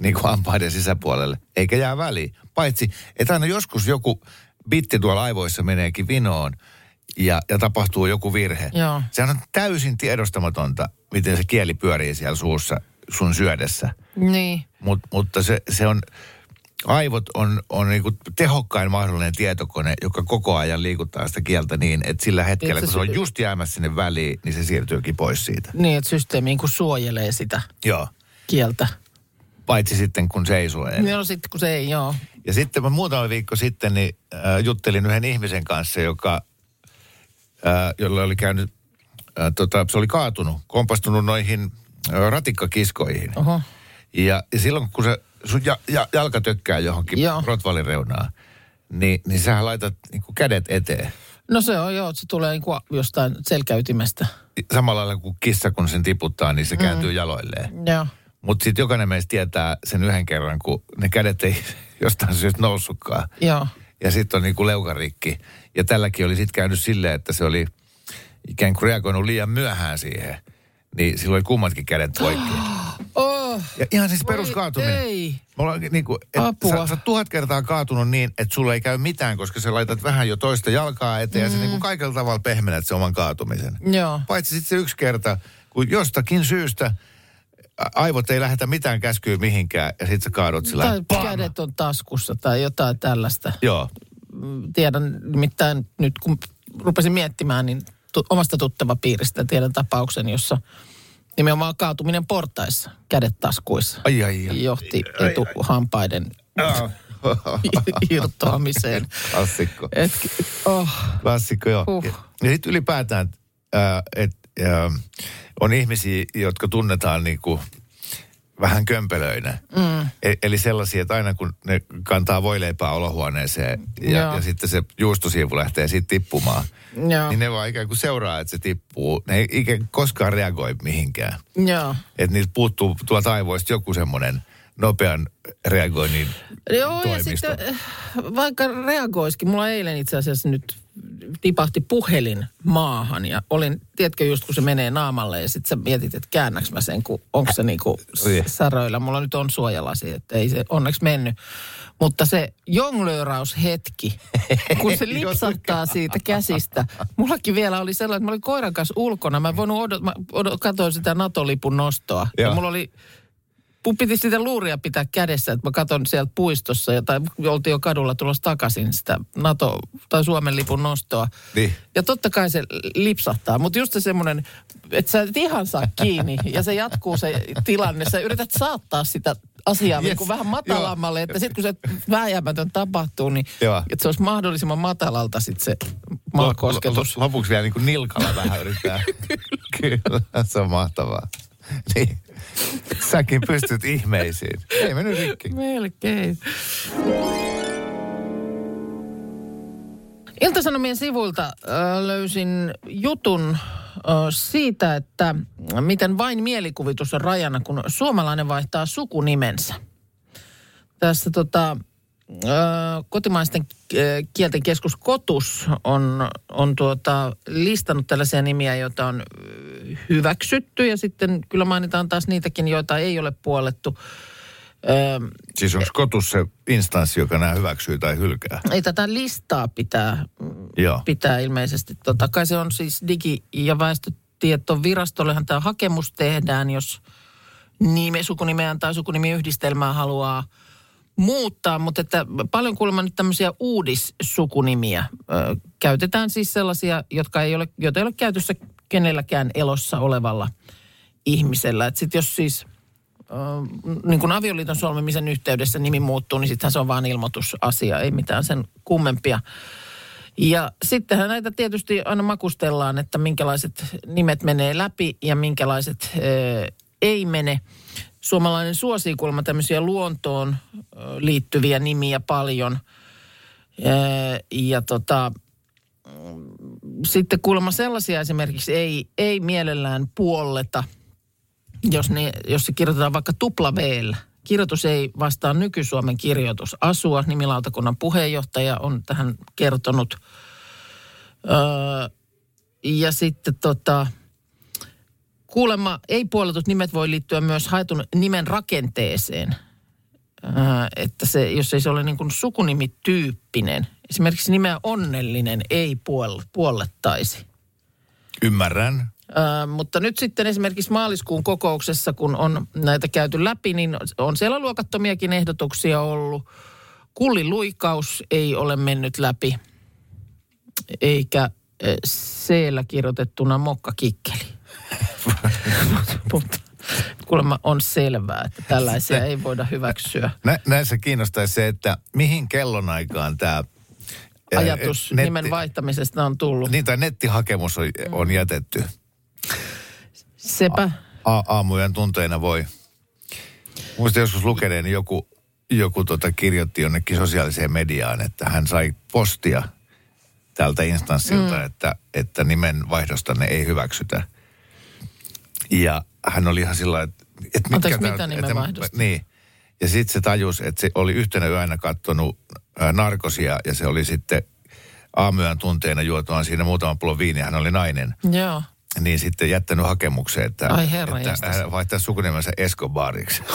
niin kuin hampaiden sisäpuolelle, eikä jää väliin. Paitsi, että aina joskus joku bitti tuolla aivoissa meneekin vinoon ja, ja tapahtuu joku virhe. Joo. Sehän on täysin tiedostamatonta, miten se kieli pyörii siellä suussa sun syödessä. Niin. Mut, mutta se, se on, aivot on, on niinku tehokkain mahdollinen tietokone, joka koko ajan liikuttaa sitä kieltä niin, että sillä hetkellä, kun se- on just jäämässä sinne väliin, niin se siirtyykin pois siitä. Niin, että systeemi niin kuin suojelee sitä Joo. kieltä. Paitsi sitten, kun se ei suojele. Joo, sitten kun se ei, joo. Ja sitten mä muutama viikko sitten niin, äh, juttelin yhden ihmisen kanssa, joka, äh, jolla oli käynyt, äh, tota, se oli kaatunut, kompastunut noihin äh, ratikkakiskoihin. Oho. Ja, ja silloin kun se sun ja, ja, jalka tökkää johonkin Joo. rotvallin reunaan, niin, niin sähän laitat niin kuin kädet eteen. No se on joo, se tulee niin kuin jostain selkäytimestä. Samalla lailla kuin kissa, kun sen tiputtaa, niin se Mm. kääntyy jaloilleen. Joo. Mutta sitten jokainen meistä tietää sen yhden kerran, kun ne kädet ei [LAUGHS] jostain syystä noussutkaan. Joo. Ja sitten on niinku leukarikki. Ja tälläkin oli sitten käynyt silleen, että se oli ikään kuin reagoinut liian myöhään siihen. Niin silloin oli kummatkin kädet poikki. [GASPS] Oh, Ja ihan siis peruskaatuminen. ei. Me ollaan niinku, et Apua. sä, sä tuhat kertaa kaatunut niin, että sulla ei käy mitään, koska sä laitat vähän jo toista jalkaa eteen mm. ja sä niinku kaikella tavalla pehmenät sen oman kaatumisen. Joo. Paitsi sitten se yksi kerta, kun jostakin syystä aivot ei lähetä mitään käskyä mihinkään ja sit sä kaadut sillä Tai kädet on taskussa tai jotain tällaista. Joo. Tiedän nimittäin nyt, kun rupesin miettimään, niin tu- omasta tuttava piiristä tiedän tapauksen, jossa nimenomaan kaatuminen portaissa, kädet taskuissa, Ai ai ai. johti etuhampaiden [LAUGHS] irtoamiseen. Klassikko. Et, oh, Klassikko, joo. Huh. Ja, ja sitten ylipäätään, että on ihmisiä, jotka tunnetaan niinku vähän kömpelöinä. Mm. E- eli sellaisia, että aina kun ne kantaa voileipää olohuoneeseen ja, Joo. ja sitten se juustosiivu lähtee siitä tippumaan, Joo. niin ne vaan ikään kuin seuraa, että se tippuu. Ne ei ikään kuin koskaan reagoi mihinkään. joo. Että niiltä puuttuu tuolta aivoista joku semmoinen nopean reagoinnin Joo, ja toimisto. sitten eh, vaikka reagoisikin, mulla eilen itse asiassa nyt tipahti puhelin maahan ja olin, tiedätkö just kun se menee naamalle ja sitten sä mietit, että käännäks mä sen, kun onko se niinku säröillä. Mulla nyt on suojalasi, että ei se onneksi mennyt. Mutta se jonglööraushetki, kun se [LAUGHS] lipsahtaa siitä käsistä. Mullakin vielä oli sellainen, että mä olin koiran kanssa ulkona. Mä voinut odot, mä odot, katsoin sitä NATO-lipun nostoa. Ja mulla oli Mun piti sitä luuria pitää kädessä, että mä katon sieltä puistossa, ja- tai oltiin jo kadulla tulossa takaisin sitä NATO- tai Suomen lipun nostoa. Niin. Ja totta kai se lipsahtaa, mutta just se semmoinen, että sä et ihan saa kiinni, [LAUGHS] ja se jatkuu se tilanne. Sä yrität saattaa sitä asiaa Yes. yes. vähän matalammalle, että sitten kun se vääjäämätön tapahtuu, niin Joo. että se olisi mahdollisimman matalalta sitten se maakosketus. L- l- lopuksi vielä niin kuin nilkalla vähän yrittää. [LAUGHS] Kyllä, se on mahtavaa. [LAUGHS] Niin. Säkin pystyt ihmeisiin. Ei mennyt rikki. Melkein. Iltasanomien sivuilta äh, löysin jutun siitä, että miten vain mielikuvitus on rajana, kun suomalainen vaihtaa sukunimensä. Tässä tota, kotimaisten kielten keskus Kotus on, on tuota, listannut tällaisia nimiä, joita on hyväksytty ja sitten kyllä mainitaan taas niitäkin, joita ei ole puolettu. Öö, Siis onko kotus se instanssi, joka nämä hyväksyy tai hylkää? ei tätä listaa pitää, Joo. pitää ilmeisesti. Tota, kai se on siis digi- ja väestötietovirastollehan tämä hakemus tehdään, jos nime, sukunimeään tai sukunimiyhdistelmää haluaa muuttaa, mutta että paljon kuulemma nyt tämmöisiä uudissukunimiä ö, käytetään siis sellaisia, jotka ei ole, joita ei ole käytössä kenelläkään elossa olevalla ihmisellä. Että sit jos siis ö, niin kuin avioliiton solmimisen yhteydessä nimi muuttuu, niin sittenhän se on vain ilmoitusasia, ei mitään sen kummempia. Ja sittenhän näitä tietysti aina makustellaan, että minkälaiset nimet menee läpi ja minkälaiset ö, ei mene. Suomalainen suosii kuulemma tämmöisiä luontoon liittyviä nimiä paljon. Ö, Ja tota, sitten kuulemma sellaisia esimerkiksi ei, ei mielellään puolleta, jos, ne, jos se kirjoitetaan vaikka tupla v Kirjoitus ei vastaa nyky-Suomen kirjoitusasua. Nimilautakunnan puheenjohtaja on tähän kertonut. Öö, ja sitten tota, kuulemma ei-puoletut nimet voi liittyä myös haetun nimen rakenteeseen. Öö, että se, jos ei se ole niin kuin sukunimityyppinen, esimerkiksi nimeä onnellinen ei puol- puollettaisi. Ymmärrän. Ö, mutta nyt sitten esimerkiksi maaliskuun kokouksessa, kun on näitä käyty läpi, niin on siellä luokattomiakin ehdotuksia ollut. Kullin luikaus ei ole mennyt läpi, eikä ö, seellä kirjoitettuna mokkakikkeli. [LAUGHS] mutta kuulemma on selvää, että tällaisia ei voida hyväksyä. Nä, näissä kiinnostaisi se, että mihin kellonaikaan tämä Ajatus nimen vaihtamisesta on tullut. Niin, tai nettihakemus on, on jätetty. Sepä. A- aamujen tunteina voi. Muistan joskus lukeneeni joku, joku tota kirjoitti jonnekin sosiaaliseen mediaan, että hän sai postia tältä instanssilta, mm. että, että nimen vaihdostanne ei hyväksytä. Ja hän oli ihan sillä että... että Anteeksi, tää- mitä nimen vaihdosta? Niin. Ja sitten se tajus, että se oli yhtenä yönä kattonut ää, narkosia ja se oli sitten aamuyön tunteina juotuaan siinä muutaman pullon viiniä, hän oli nainen, Joo. niin sitten jättänyt hakemuksen, että, Ai herra että hän vaihtaa sukunimensä Escobariksi. [LAUGHS]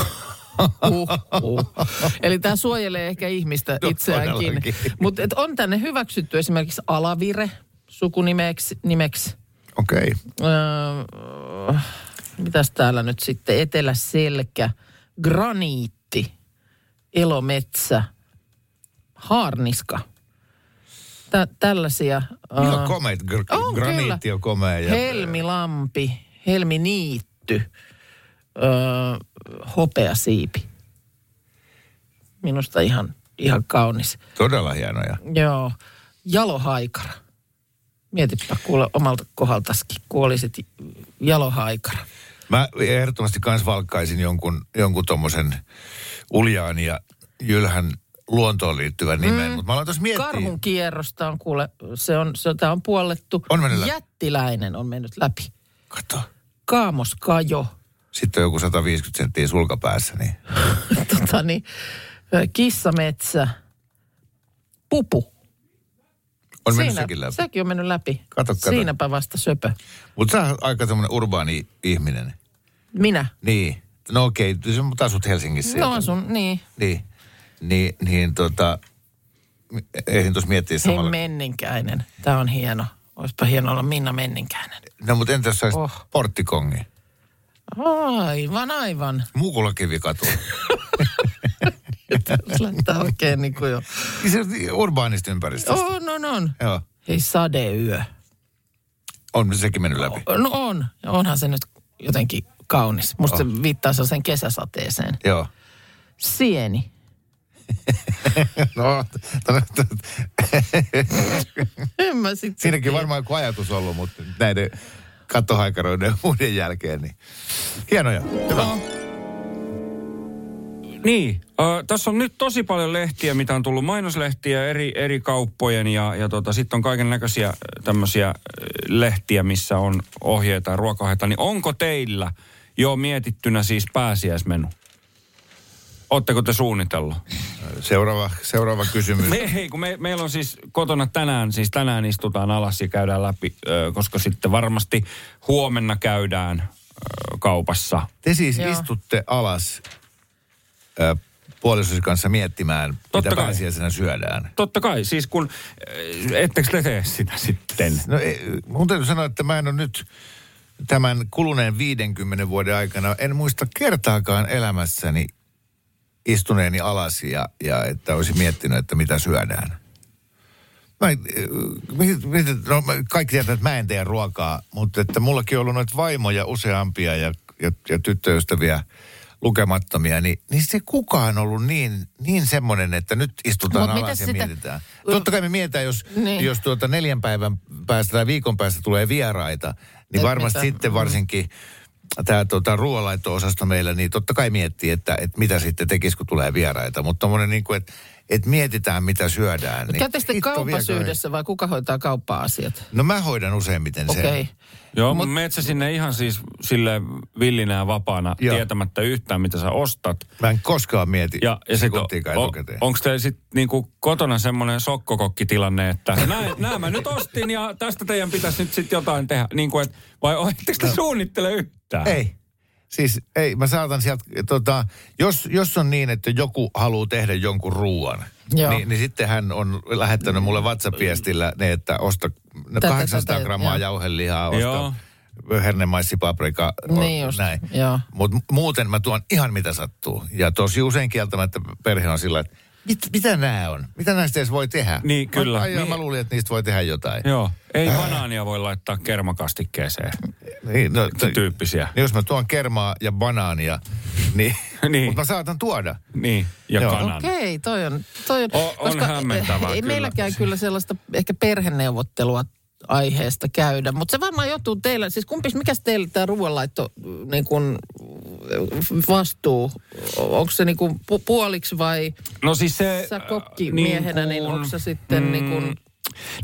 Eli tämä suojelee ehkä ihmistä No, itseäänkin. Mutta on tänne hyväksytty esimerkiksi alavire sukunimeksi. Nimeksi. Okei. Okay. Öö, mitäs täällä nyt sitten? Eteläselkä, graniitti, elometsä, haarniska. Tä, tällaisia. Ihan öö, komeit. Gr- on graniitti kyllä. on komea. Ja, Helmilampi, helminiitty, öö, hopeasiipi. Minusta ihan, ihan kaunis. Todella hienoja. Joo. Jalohaikara. Mietipä kuule omalta kohdaltaskin, kun olisit jalohaikara. Mä ehdottomasti kans valkkaisin jonkun, jonkun tommosen uljaan ja jylhän luontoon liittyvän nimen. Mm. Mutta mä aloin tuossa miettiä. Karhun kierrosta on kuule, se on, se, on puollettu. On mennyt läpi. Jättiläinen on mennyt läpi. Kato. Kaamoskajo. Sitten joku 150 senttiä sulkapäässä, niin [LAUGHS] tota niin, kissametsä. Pupu. On mennyt Siinä, sekin läpi. Sekin on mennyt läpi. Kato, kato. Siinäpä vasta söpö. Mutta sä oot aika semmoinen urbaani ihminen. Minä. Niin. No okei, okay. mutta asut Helsingissä. No asun, niin. Niin. Niin, niin tota, eihin tuossa miettiä Hei samalla. Menninkäinen. Tämä on hieno. Olisipa hieno olla Minna Menninkäinen. No mutta entä jos sä olisit Oh. oh. porttikongi? Aivan, aivan. Muukulakivikatu. [LAUGHS] Lähtää oikein niin kuin jo. se on urbaanista ympäristöstä. On, on, on. Joo. Hei, sadeyö. On sekin mennyt läpi. No on. Onhan se nyt jotenkin kaunis. Musta Oh. se viittaa sen kesäsateeseen. Joo. Sieni. [LAUGHS] No, En mä sit siinäkin tiedä. varmaan joku ajatus ollut, mutta näiden kattohaikaroiden [LAUGHS] ja muiden jälkeen, niin hienoja. Hyvä. No, Niin, ö, tässä on nyt tosi paljon lehtiä, mitä on tullut mainoslehtiä eri, eri kauppojen ja, ja tota, sitten on kaiken näköisiä tämmöisiä lehtiä, missä on ohjeita ja ruokaohjeita. Niin onko teillä jo mietittynä siis pääsiäismenu? Oletteko te suunnitellut? Seuraava, seuraava kysymys. Me, hei, kun me, meillä on siis kotona tänään, siis tänään istutaan alas ja käydään läpi, ö, koska sitten varmasti huomenna käydään ö, kaupassa. Te siis Joo. istutte alas ö, puolisosi kanssa miettimään, Totta mitä kai. pääsiäisenä syödään. Totta kai, siis kun, ettekö te tee sitä sitten? No ei, mun täytyy sanoa, että mä en ole nyt tämän kuluneen 50 vuoden aikana, en muista kertaakaan elämässäni istuneeni alas ja, ja että olisi miettinyt, että mitä syödään. Mä, mit- no, kaikki tietää, että mä en tee ruokaa, mutta että mullakin on ollut noita vaimoja useampia ja, ja, ja tyttöystäviä lukemattomia, niin, niin se kukaan ollut niin, niin semmoinen, että nyt istutaan Mut alas ja sitä- mietitään. Totta kai me mietitään, jos, Niin. jos tuota neljän päivän päästä tai viikon päästä tulee vieraita, niin Et varmasti mitä? sitten varsinkin tämä tota, ruoanlaitto-osasto meillä, niin totta kai miettii, että, että mitä sitten tekisi, kun tulee vieraita. Mutta tommonen niin kuin, että, että mietitään, mitä syödään. Niin Käytte sitten kaupassa yhdessä vai kuka hoitaa kauppa-asiat? No mä hoidan useimmiten sen. Okei. Okay. Joo, mutta meet sä sinne ihan siis sille villinä ja vapaana, Joo. tietämättä yhtään, mitä sä ostat. Mä en koskaan mieti Ja, ja sit on, onko teillä sitten niinku kotona semmoinen sokkokokkitilanne, että [LAUGHS] näin mä nyt ostin ja tästä teidän pitäisi nyt sitten jotain tehdä. Niin kuin, et, vai oletteko te suunnittele yhtään? Ei. Siis ei, mä saatan sieltä, tota, jos, jos on niin, että joku haluaa tehdä jonkun ruuan, Joo. niin, niin sitten hän on lähettänyt mulle WhatsApp-viestillä ne, että osta Tätä, 800 tätä, grammaa joo. jauhelihaa, Joo. osta hernemaisipaprika, o- Niin just, näin. joo. Mutta muuten mä tuon ihan mitä sattuu. Ja tosi usein kieltämättä perhe on sillä, että mit, mitä nämä on? Mitä näistä edes voi tehdä? Niin, kyllä. Mä, ai, Niin. mä luulin, että niistä voi tehdä jotain. Joo, ei banaania voi laittaa kermakastikkeeseen. Niin, no, t- Tyyppisiä. niin jos mä tuon kermaa ja banaania, niin, [LAUGHS] Niin. mutta mä saatan tuoda. Niin, ja Joo. kanan. Okei, toi on... Toi on, O- on hämmentävää Ei kyllä. meilläkään kyllä sellaista ehkä perheneuvottelua aiheesta käydä, mutta se varmaan johtuu teillä, siis kumpis, mikä teillä tämä ruoanlaitto niin kun, vastuu, onko se niin kun pu- puoliksi vai No siis se... sä kokkimiehenä, niin, kuin- onko se sitten niin kun,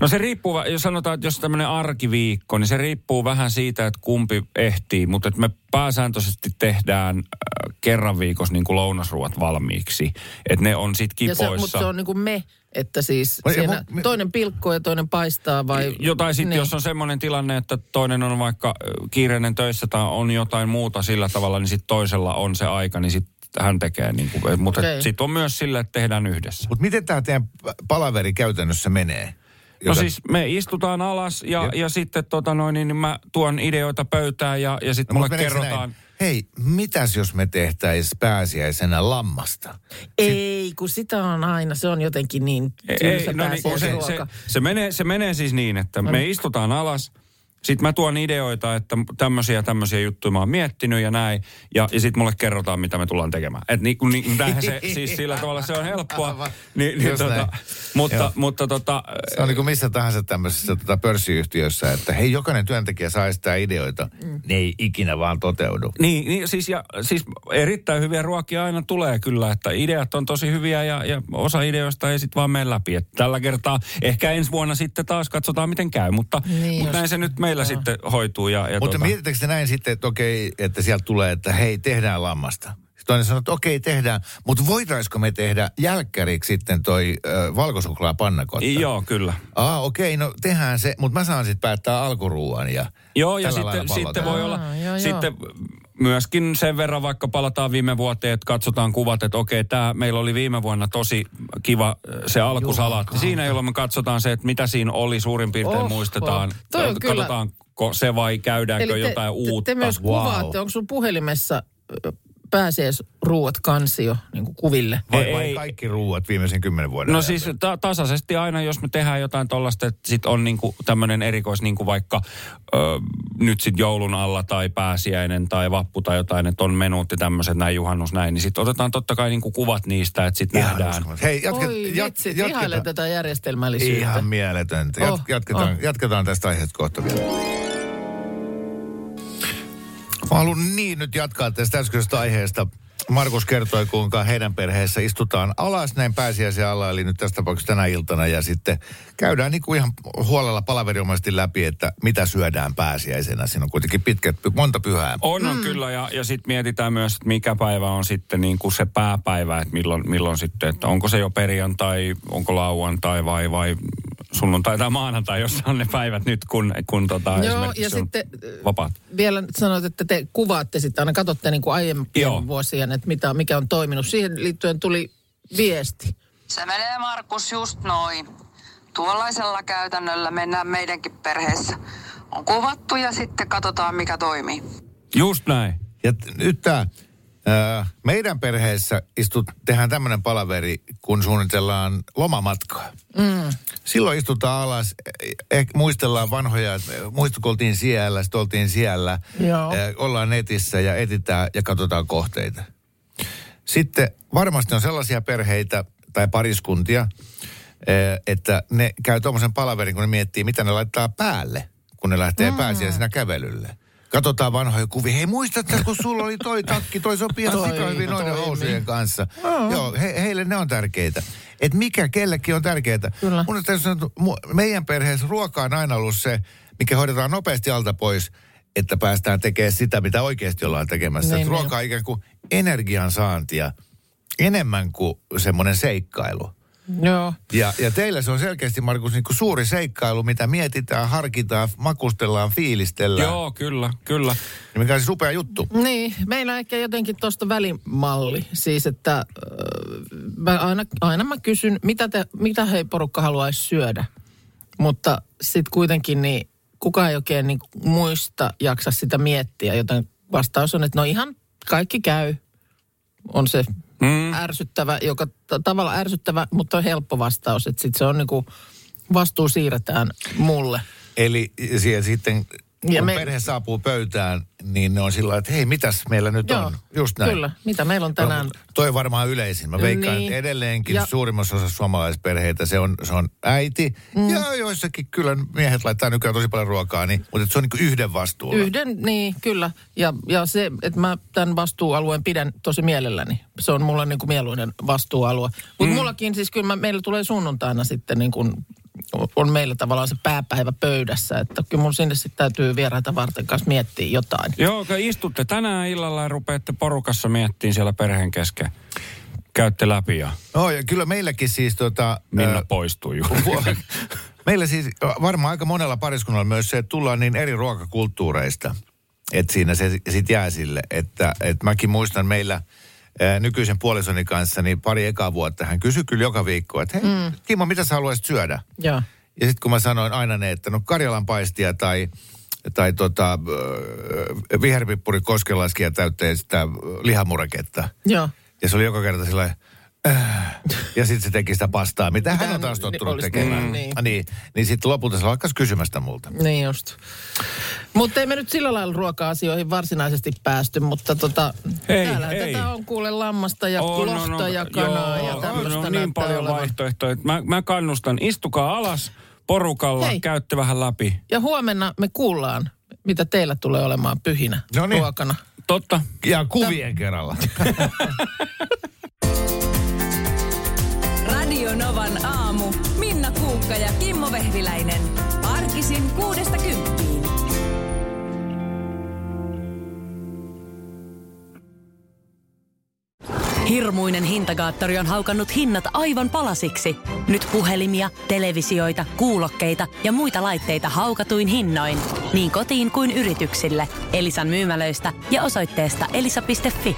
No se riippuu, jos sanotaan, että jos tämmöinen arkiviikko, niin se riippuu vähän siitä, että kumpi ehtii. Mutta että me pääsääntöisesti tehdään äh, kerran viikossa niin kuin lounasruot valmiiksi. Että ne on sitten ja se, kipoissa. mutta se on niin kuin me, että siis Vai- siinä mu- me- toinen pilkkoo ja toinen paistaa vai... Jotain sitten, Niin. jos on semmoinen tilanne, että toinen on vaikka äh, kiireinen töissä tai on jotain muuta sillä tavalla, niin sitten toisella on se aika, niin sitten hän tekee. Niin kuin, mutta Okei. sitten on myös sillä, että tehdään yhdessä. Mutta miten tämä teidän palaveri käytännössä menee? No Joka- siis me istutaan alas ja, ja sitten tota noin, niin mä tuon ideoita pöytään ja, ja sitten No, mulle kerrotaan. näin? Hei, mitäs jos me tehtäis pääsiäisenä lammasta? Ei, kun sitä on aina, se on jotenkin niin tylsä no niin, se, se, se, menee, se menee siis niin, että me istutaan alas, sitten mä tuon ideoita, että tämmöisiä tämmöisiä juttuja mä oon miettinyt ja näin. Ja, ja sitten mulle kerrotaan, mitä me tullaan tekemään. Et niin, niin, se, [LAUGHS] siis sillä tavalla se on helppoa. Niin, niin, tota, näin. mutta, Joo. mutta tota, Se on niin kuin missä tahansa tämmöisessä tota pörssiyhtiössä, että hei, jokainen työntekijä saa sitä ideoita. Mm. Ne ei ikinä vaan toteudu. Niin, niin siis, ja, siis erittäin hyviä ruokia aina tulee kyllä, että ideat on tosi hyviä ja, ja osa ideoista ei sitten vaan mene läpi. Et tällä kertaa ehkä ensi vuonna sitten taas katsotaan miten käy, mutta, Niin mutta näin se nyt meillä sitten hoituu. Ja, ja Mutta tota, mietittekö te näin sitten, että okei, että sieltä tulee, että hei, tehdään lammasta. Sitten toinen sanoo, että okei, tehdään. Mutta voitaisiko me tehdä jälkkäriksi sitten toi ö, valkosuklaapannakotta? Joo, kyllä. Aa, okei, no tehdään se, mutta mä saan sitten päättää alkuruuan ja Joo, ja sitten, sitten voi olla, Aa, joo, joo. Myöskin sen verran, vaikka palataan viime vuoteen, että katsotaan kuvat, että okei, tämä meillä oli viime vuonna tosi kiva äh, se alkusalaatti. Siinä, jolloin me katsotaan se, että mitä siinä oli, suurin piirtein Oho. muistetaan. Toi on kyllä- Katsotaanko se vai käydäänkö Eli jotain te, uutta. Te, te myös Wow. kuvaatte, onko sun puhelimessa ö, pääsiäisruuat kansio niin kuin kuville? Vai, Ei, vai ei. kaikki ruuat viimeisen kymmenen vuoden No ajalta? siis ta- tasaisesti aina, jos me tehdään jotain tollasta, että sit on niinku tämmöinen erikois, niinku vaikka ö, nyt sit joulun alla tai pääsiäinen tai vappu tai jotain, että on menut ja tämmöiset näin juhannus näin, niin sitten otetaan totta kai niinku kuvat niistä, että sitten nähdään. Hei, jatke, Oi jat, vitsit, jatketaan. ihailen tätä järjestelmällisyyttä. Ihan mieletöntä. Jat, Oh, jatketaan, oh. jatketaan tästä aiheesta kohta vielä. Mä haluan niin nyt jatkaa tästä äskeisestä aiheesta. Markus kertoi, kuinka heidän perheessä istutaan alas näin pääsiäisen alla, eli nyt tässä tapauksessa tänä iltana, ja sitten käydään niin kuin ihan huolella palaveriomaisesti läpi, että mitä syödään pääsiäisenä. Siinä on kuitenkin pitkät, monta pyhää. On, on kyllä, ja, ja sitten mietitään myös, että mikä päivä on sitten niin kuin se pääpäivä, että milloin, milloin sitten, että onko se jo perjantai, onko lauantai vai, vai sunnuntai tai maanantai, jos on ne päivät nyt, kun, kun tota, Joo, ja sitten vapaat. vielä sanoit, että te kuvaatte sitten, aina katsotte niin kuin aiempien Joo. vuosien, että mitä, mikä on toiminut. Siihen liittyen tuli viesti. Se menee Markus just noin. Tuollaisella käytännöllä mennään meidänkin perheessä. On kuvattu ja sitten katsotaan mikä toimii. Just näin. Ja t- nyt tämä, meidän perheessä istut, tehdään tämmöinen palaveri, kun suunnitellaan lomamatkaa. Mm. Silloin istutaan alas, ehkä muistellaan vanhoja, muistu, kun oltiin siellä, sitten oltiin siellä. Joo. Eh, ollaan netissä ja etitään ja katsotaan kohteita. Sitten varmasti on sellaisia perheitä tai pariskuntia, eh, että ne käy tuommoisen palaverin, kun ne miettii, mitä ne laittaa päälle, kun ne lähtee mm. pääsiäisenä kävelylle. Katsotaan vanhoja kuvia. Hei, muistatko, kun sulla oli toi takki, toi sopii ihan sika hyvin noiden housujen niin. kanssa. Joo, he, heille ne on tärkeitä. Et mikä kellekin on tärkeää. Kyllä. Mun sanoa, meidän perheessä ruoka on aina ollut se, mikä hoidetaan nopeasti alta pois, että päästään tekemään sitä, mitä oikeasti ollaan tekemässä. Niin, Niin, niin. ruoka on ikään kuin energian saantia enemmän kuin semmoinen seikkailu. Joo. Ja, ja teillä se on selkeästi, Markus, niin kuin suuri seikkailu, mitä mietitään, harkitaan, makustellaan, fiilistellään. Joo, kyllä, kyllä. Ja mikä on siis upea juttu. Niin, meillä on ehkä jotenkin tuosta välimalli. Siis, että äh, mä aina, aina mä kysyn, mitä, te, mitä hei porukka haluaisi syödä. Mutta sitten kuitenkin niin kukaan ei oikein niin muista jaksa sitä miettiä, joten vastaus on, että no ihan kaikki käy. On se mm. ärsyttävä, joka tavalla ärsyttävä, mutta on helppo vastaus. Että sitten se on niin kuin vastuu siirretään mulle. Eli siellä sitten, kun Ja me... perhe saapuu pöytään, niin ne on sillä että hei, mitäs meillä nyt Joo, on? Just näin. Kyllä, mitä meillä on tänään. No, toi varmaan yleisin. Mä veikkaan, Niin. että edelleenkin Ja- suurimmassa osassa suomalaisperheitä se on, se on äiti. Mm. Ja joissakin kyllä miehet laittaa nykyään tosi paljon ruokaa, niin, mutta se on niin yhden vastuulla. Yhden, niin kyllä. Ja, ja se, että mä tämän vastuualueen pidän tosi mielelläni. Se on mulla niin kuin mieluinen vastuualue. Mutta mm. mullakin siis kyllä mä, meillä tulee sunnuntaina sitten niin kuin, on meillä tavallaan se pääpäivä pöydässä. Että kyllä mun sinne sitten täytyy vieraita varten kanssa miettiä jotain. Joo, kun istutte tänään illalla ja rupeatte porukassa miettimään siellä perheen kesken. Käytte läpi ja No, ja kyllä meilläkin siis tota... Minna ää, poistuu juuri. [LAUGHS] Meillä siis varmaan aika monella pariskunnalla myös se, että tullaan niin eri ruokakulttuureista, että siinä se sitten jää sille. Että, että mäkin muistan meillä nykyisen puolisoni kanssa, niin pari ekaa vuotta hän kysyi kyllä joka viikko, että hei, mm. Kimmo, mitä sä haluaisit syödä? Joo. Ja sitten kun mä sanoin aina ne, että no Karjalan paistia tai, tai tota, viherpippuri koskelaskia täytteen sitä lihamureketta. Joo. Ja se oli joka kerta sillä ja sitten se teki sitä pastaa, mitä hän on taas niin tottunut olisi tekemään. Niin, niin. niin, niin sitten lopulta se alkaa kysymästä multa. Niin just. Mutta ei me nyt sillä lailla ruoka-asioihin varsinaisesti päästy, mutta tota, Ei, täällä ei. tätä on kuule lammasta ja On, on, lohta on. ja kanaa Joo, ja tämmöistä on, on niin paljon olevan. vaihtoehtoja. Mä, mä kannustan, istukaa alas porukalla, Hei. käytte vähän läpi. Ja huomenna me kuullaan, mitä teillä tulee olemaan pyhinä No niin. ruokana. Totta. Ja kuvien kerralla. [LAUGHS] Radio Novan aamu. Minna Kuukka ja Kimmo Vehviläinen. Arkisin kuudesta kymppiin. Hirmuinen hintakaattori on haukannut hinnat aivan palasiksi. Nyt puhelimia, televisioita, kuulokkeita ja muita laitteita haukatuin hinnoin. Niin kotiin kuin yrityksille. Elisan myymälöistä ja osoitteesta elisa.fi.